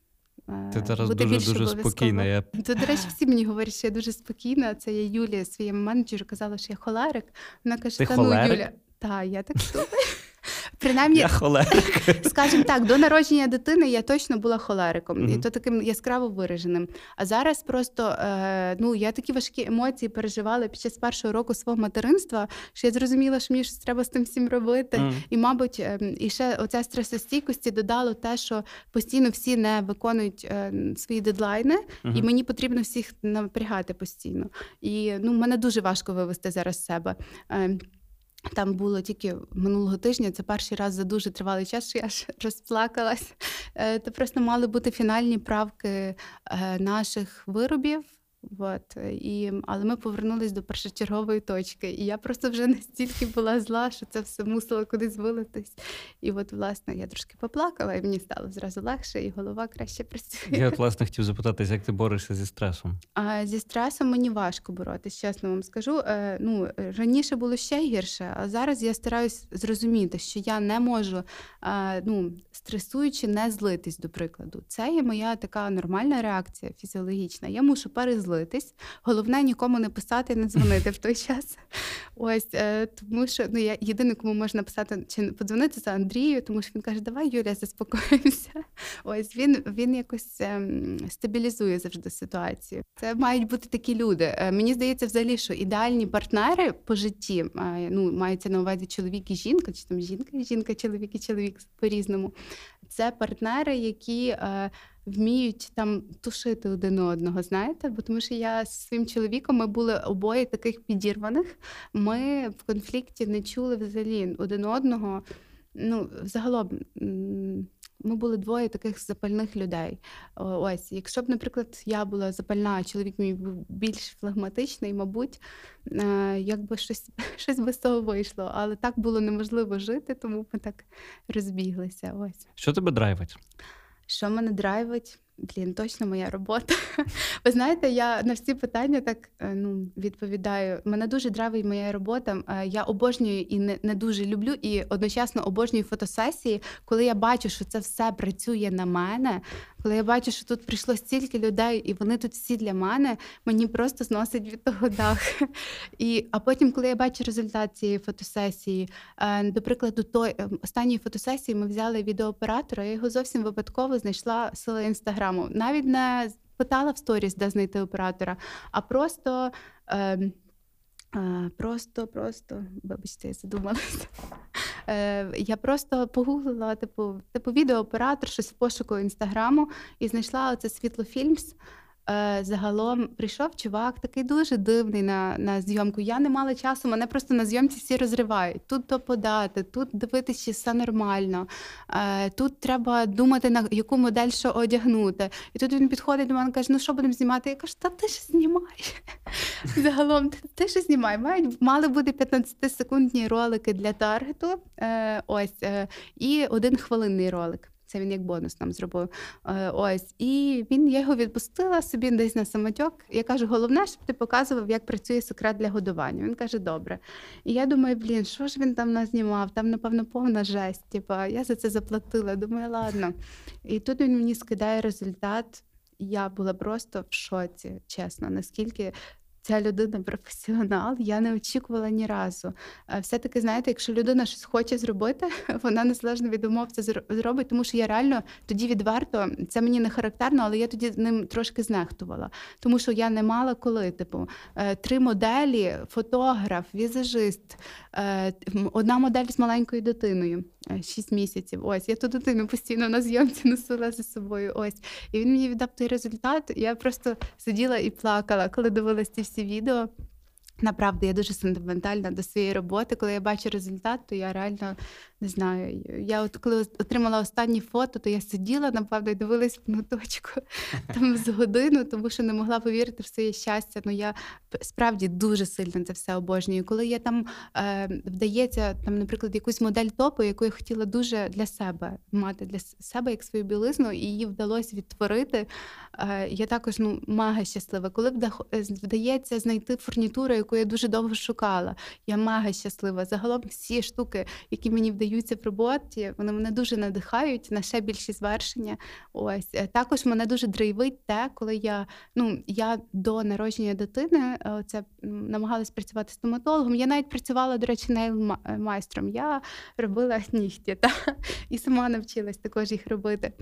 Ти зараз Буде дуже дуже спокійна. Я... То, до речі, всі мені говорять, що я дуже спокійна. Це я Юлія своєму менеджеру казала, що я холерик. Вона каже, Ти ну Юля. та я так думаю. Принаймні, я холерик. скажімо так, до народження дитини я точно була холериком, mm-hmm. і то таким яскраво вираженим. А зараз просто е, ну я такі важкі емоції переживала під час першого року свого материнства, що я зрозуміла, що мені щось треба з тим всім робити. Mm-hmm. І, мабуть, е, і ще оця стресостійкості додало те, що постійно всі не виконують е, свої дедлайни, mm-hmm. і мені потрібно всіх напрягати постійно. І ну мене дуже важко вивести зараз з себе. Е, там було тільки минулого тижня, це перший раз за дуже тривалий час, що я аж розплакалась. Це то просто мали бути фінальні правки е, наших виробів. От, і, Але ми повернулись до першочергової точки. І я просто вже настільки була зла, що це все мусило кудись вилитись. І от, власне, я трошки поплакала, і мені стало зразу легше, і голова краще працює. Я от, власне, хотів запитатися, як ти борешся зі стресом? А, Зі стресом мені важко боротися, чесно вам скажу. Е, ну, Раніше було ще гірше, а зараз я стараюсь зрозуміти, що я не можу, е, ну, стресуючи, не злитись, до прикладу. Це є моя така нормальна реакція фізіологічна. Я мушу перезлитись злитись. Головне нікому не писати, не дзвонити в той час. Ось е, тому, що ну я єдине, кому можна написати чи подзвонити це Андрію, тому що він каже, давай Юля, заспокоїмося. Ось він він якось ем, стабілізує завжди ситуацію. Це мають бути такі люди. Е, мені здається, взагалі, що ідеальні партнери по житті е, ну мається на увазі чоловік і жінка, чи там жінка, і жінка, чоловік і чоловік по різному. Це партнери, які вміють там тушити один одного. Знаєте, бо тому що я з своїм чоловіком ми були обоє таких підірваних. Ми в конфлікті не чули взагалі один одного. Ну, загалом. Ми були двоє таких запальних людей. Ось, якщо б, наприклад, я була запальна, а чоловік мій був більш флегматичний, мабуть, е, якби щось щось без того вийшло. Але так було неможливо жити, тому ми так розбіглися. Ось що тебе драйвить? Що мене драйвить? Блін, точно моя робота. Ви знаєте, я на всі питання так е, ну, відповідаю. Мене дуже драйвить моя робота. Е, я обожнюю і не не дуже люблю, і одночасно обожнюю фотосесії, коли я бачу, що це все працює на мене. Коли я бачу, що тут прийшло стільки людей, і вони тут всі для мене, мені просто зносить від того дах. І, А потім, коли я бачу результат цієї фотосесії, е, до прикладу, той останньої фотосесії ми взяли відеооператора, я його зовсім випадково знайшла сила інстаграм інстаграму. Навіть не питала в сторіс, де знайти оператора, а просто. Е, Просто, просто, вибачте, я задумалася. Е, Я просто погуглила типу, типу відеооператор, щось в пошуку інстаграму, і знайшла оце світло фільмс. Е, загалом прийшов чувак, такий дуже дивний на на зйомку. Я не мала часу, мене просто на зйомці всі розривають. Тут то подати, тут дивитися, чи все нормально. Е, тут треба думати, на яку модель що одягнути. І тут він підходить до мене каже: ну що будемо знімати? Я кажу, та ти ж знімай. Загалом ти ж знімай. Мають мали бути 15-секундні ролики для таргету. Е, ось і один хвилинний ролик. Це він як бонус нам зробив. Е, ось. І він я його відпустила собі десь на самотьок. Я кажу, головне, щоб ти показував, як працює секрет для годування. Він каже, добре. І я думаю, блін, що ж він там назнімав? Там, напевно, повна жесть. Типа, я за це заплатила. Думаю, ладно. І тут він мені скидає результат. Я була просто в шоці, чесно, наскільки ця людина професіонал, я не очікувала ні разу. Все-таки, знаєте, якщо людина щось хоче зробити, вона незалежно від умов це зробить, тому що я реально тоді відверто, це мені не характерно, але я тоді ним трошки знехтувала. Тому що я не мала коли. Типу, е, три моделі, фотограф, візажист, е, одна модель з маленькою дитиною. 6 місяців. Ось я ту дитину постійно на зйомці носила за собою. Ось і він мені віддав той результат. Я просто сиділа і плакала, коли дивилась ці всі відео. Направду, я дуже сентиментальна до своєї роботи. Коли я бачу результат, то я реально не знаю. Я от коли отримала останні фото, то я сиділа, напевно, і дивилась в ноточку там з годину, тому що не могла повірити в своє щастя. Ну я справді дуже сильно це все обожнюю. Коли я там е, вдається, там, наприклад, якусь модель топу, яку я хотіла дуже для себе мати для себе як свою білизну, і її вдалося відтворити. Е, я також ну мага щаслива. Коли вдається знайти фурнітуру, яку я дуже довго шукала, я мага щаслива. Загалом всі штуки, які мені вдають даються в роботі, вони мене дуже надихають на ще більші звершення. Ось е, також мене дуже драйвить те, коли я ну я до народження дитини е, це намагалась працювати стоматологом. Я навіть працювала, до речі, нейлмайстром. Я робила нігті та і сама навчилась також їх робити.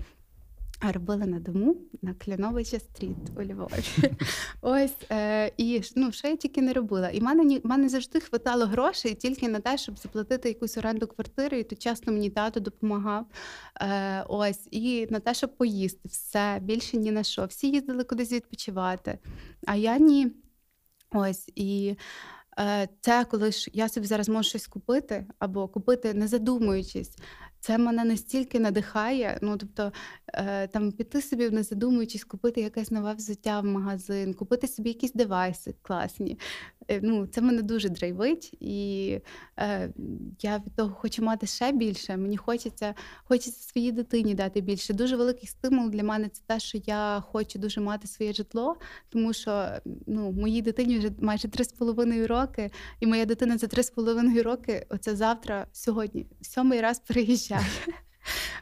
А робила на дому на Кляновича стріт у Львові. Ось е, і ну, що я тільки не робила. І мене мене завжди хватало грошей тільки на те, щоб заплатити якусь оренду квартири. І тут часто мені тато допомагав. Е, Ось, і на те, щоб поїсти. Все більше ні на що. Всі їздили кудись відпочивати. А я ні. Ось і. Е, це коли ж я собі зараз можу щось купити або купити, не задумуючись, це мене настільки надихає. Ну тобто е, там піти собі, не задумуючись, купити якесь нове взуття в магазин, купити собі якісь девайси класні. Е, ну, Це мене дуже драйвить, і е, я від того хочу мати ще більше. Мені хочеться хочеться своїй дитині дати більше. Дуже великий стимул для мене це те, що я хочу дуже мати своє житло, тому що ну, моїй дитині вже майже три з половиною роки, і моя дитина за три з половиною роки, оце завтра, сьогодні, сьомий раз переїжджає.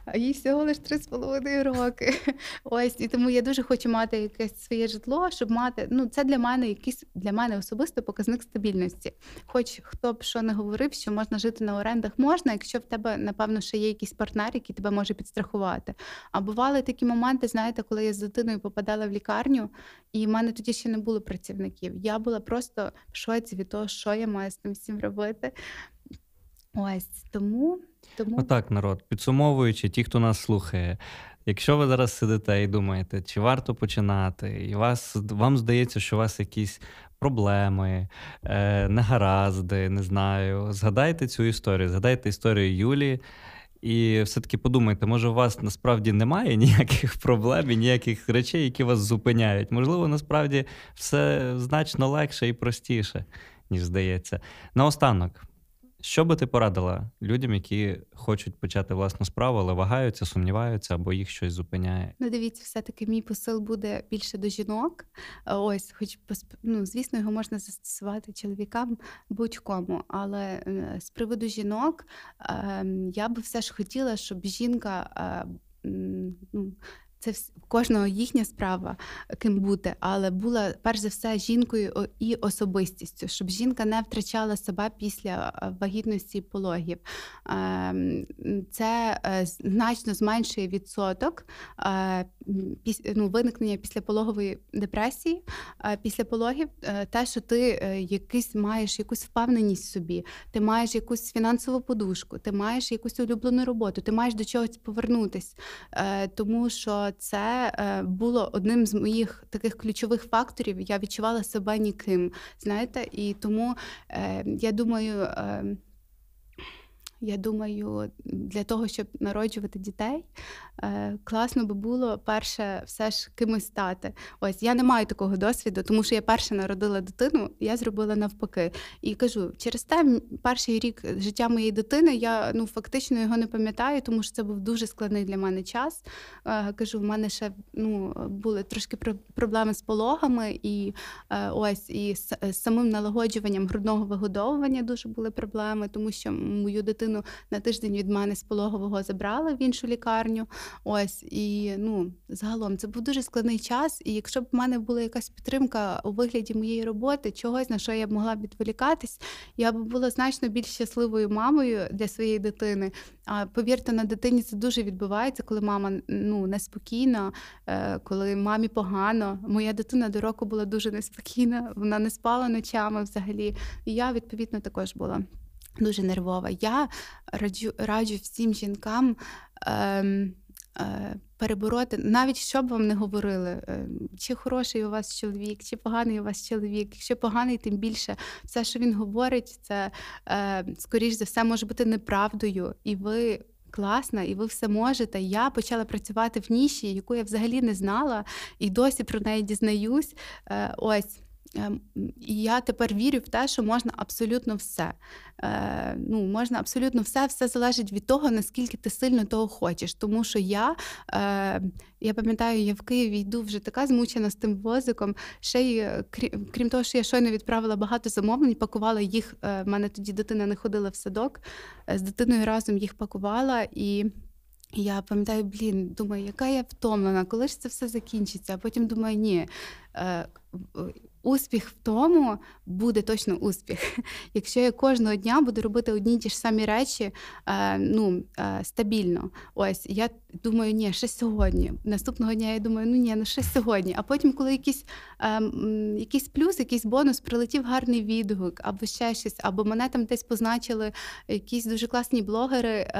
А їй всього лиш три з половиною роки. Ось і тому я дуже хочу мати якесь своє житло, щоб мати. Ну, це для мене якийсь для мене особисто показник стабільності. Хоч хто б що не говорив, що можна жити на орендах, можна, якщо в тебе, напевно, ще є якийсь партнер, який тебе може підстрахувати. А бували такі моменти, знаєте, коли я з дитиною попадала в лікарню, і в мене тоді ще не було працівників. Я була просто в шоці від того, що я маю з тим всім робити. Ось тому. Тому... Отак, народ, підсумовуючи, ті, хто нас слухає. Якщо ви зараз сидите і думаєте, чи варто починати, і вас вам здається, що у вас якісь проблеми, е, негаразди, не знаю. Згадайте цю історію, згадайте історію Юлії. І все-таки подумайте, може, у вас насправді немає ніяких проблем і ніяких речей, які вас зупиняють. Можливо, насправді все значно легше і простіше, ніж здається. Наостанок, що би ти порадила людям, які хочуть почати власну справу, але вагаються, сумніваються або їх щось зупиняє? Ну, дивіться, все-таки мій посил буде більше до жінок. Ось, хоч ну, звісно, його можна застосувати чоловікам будь-кому. Але е, з приводу жінок ем, я би все ж хотіла, щоб жінка. Е, ну, це кожного їхня справа, ким бути, але була перш за все жінкою і особистістю, щоб жінка не втрачала себе після е, вагітності пологів. Ем, це е, значно зменшує відсоток е, ну, виникнення післяпологової депресії, після пологів, те, що ти якийсь маєш якусь впевненість в собі, ти маєш якусь фінансову подушку, ти маєш якусь улюблену роботу, ти маєш до чогось повернутись, тому що це е, було одним з моїх таких ключових факторів. Я відчувала себе ніким. Знаєте, і тому е, я думаю. Я думаю, для того, щоб народжувати дітей, е, класно би було перше все ж кимось стати. Ось я не маю такого досвіду, тому що я перша народила дитину, я зробила навпаки. І кажу, через те перший рік життя моєї дитини я ну фактично його не пам'ятаю, тому що це був дуже складний для мене час. Е, кажу, в мене ще ну були трошки проблеми з пологами, і е, ось і з самим налагоджуванням грудного вигодовування дуже були проблеми, тому що мою дитину дитину на тиждень від мене з пологового забрали в іншу лікарню. Ось і ну загалом це був дуже складний час. І якщо б в мене була якась підтримка у вигляді моєї роботи, чогось на що я б могла б відволікатись, я б була значно більш щасливою мамою для своєї дитини. А повірте, на дитині це дуже відбувається, коли мама ну неспокійна, е, коли мамі погано. Моя дитина до року була дуже неспокійна, вона не спала ночами взагалі. І я відповідно також була. Дуже нервова. Я раджу раджу всім жінкам е, е, перебороти, навіть що б вам не говорили, е, чи хороший у вас чоловік, чи поганий у вас чоловік. Якщо поганий, тим більше все, що він говорить, це е, скоріш за все може бути неправдою, і ви. Класна, і ви все можете. Я почала працювати в ніші, яку я взагалі не знала, і досі про неї дізнаюсь. Е, ось Ем, я тепер вірю в те, що можна абсолютно все. Е, ну, Можна абсолютно все, все залежить від того, наскільки ти сильно того хочеш. Тому що я е, я пам'ятаю, я в Києві йду вже така змучена з тим возиком. Ще й е, крім того, що я щойно відправила багато замовлень, пакувала їх. В мене тоді дитина не ходила в садок, з дитиною разом їх пакувала і. Я пам'ятаю, блін, думаю, яка я втомлена, коли ж це все закінчиться. А потім думаю, ні, успіх в тому буде точно успіх. Якщо я кожного дня буду робити одні ті ж самі речі е, ну, е, стабільно. Ось я думаю, ні, ще сьогодні. Наступного дня я думаю, ну ні, ну ще сьогодні. А потім, коли якийсь е, якийсь плюс, якийсь бонус, прилетів гарний відгук, або ще щось, або мене там десь позначили якісь дуже класні блогери,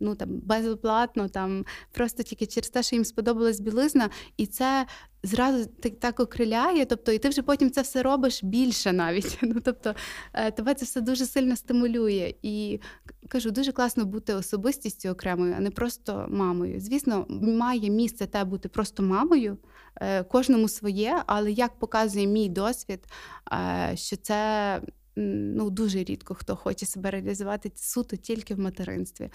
ну там безоплатно, там просто тільки через те, що їм сподобалась білизна, і це зразу так окриляє, тобто, і ти вже потім це все робиш більше навіть. Ну, тобто, е, тебе це все дуже сильно стимулює. І кажу, дуже класно бути особистістю окремою, а не просто мамою. Звісно, має місце те бути просто мамою, е, кожному своє, але як показує мій досвід, е, що це. Ну, дуже рідко хто хоче себе реалізувати суто тільки в материнстві.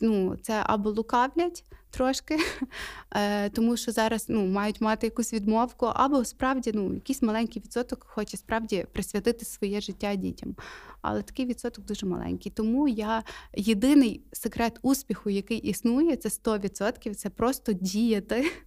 Ну, Це або лукавлять, трошки, е, тому що зараз ну, мають мати якусь відмовку, або справді ну, якийсь маленький відсоток хоче справді присвятити своє життя дітям. Але такий відсоток дуже маленький. Тому я єдиний секрет успіху, який існує, це 100%, це просто діяти.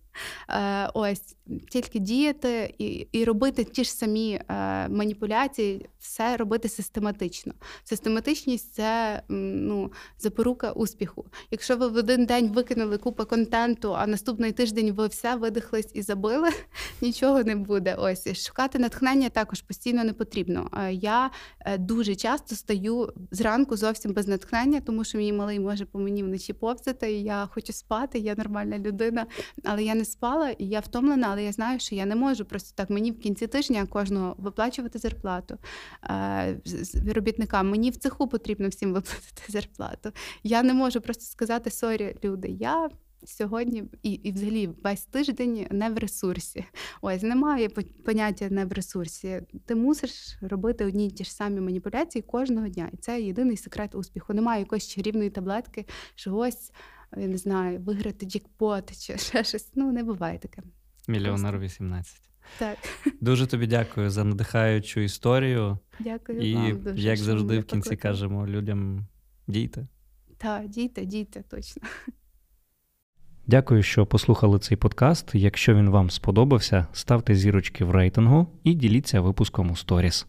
Е, ось тільки діяти і і робити ті ж самі е, маніпуляції, все робити систематично. Систематичність це ну, запорука успіху. Якщо ви в один день викинули купу контенту, а наступний тиждень ви все видихлись і забили, нічого не буде. Ось шукати натхнення також постійно не потрібно. Е, я дуже часто стаю зранку зовсім без натхнення, тому що мій малий може по мені вночі повзати, і я хочу спати, я нормальна людина, але я не спала, і я втомлена, але я знаю, що я не можу просто так. Мені в кінці тижня кожного виплачувати зарплату е, робітникам. Мені в цеху потрібно всім виплатити зарплату. Я не можу просто сказати sorry, люди. Я сьогодні і і взагалі весь тиждень не в ресурсі. Ось немає поняття не в ресурсі. Ти мусиш робити одні й ті ж самі маніпуляції кожного дня. І це єдиний секрет успіху. Немає якоїсь чарівної таблетки, що ось я не знаю, виграти джекпот чи ще щось. Ну, не буває таке. Мільйонер 18. Так. Дуже тобі дякую за надихаючу історію. Дякую І, вам дуже. як завжди, в кінці покликали. кажемо людям дійте. Так, дійте, дійте, точно. Дякую, що послухали цей подкаст. Якщо він вам сподобався, ставте зірочки в рейтингу і діліться випуском у сторіс.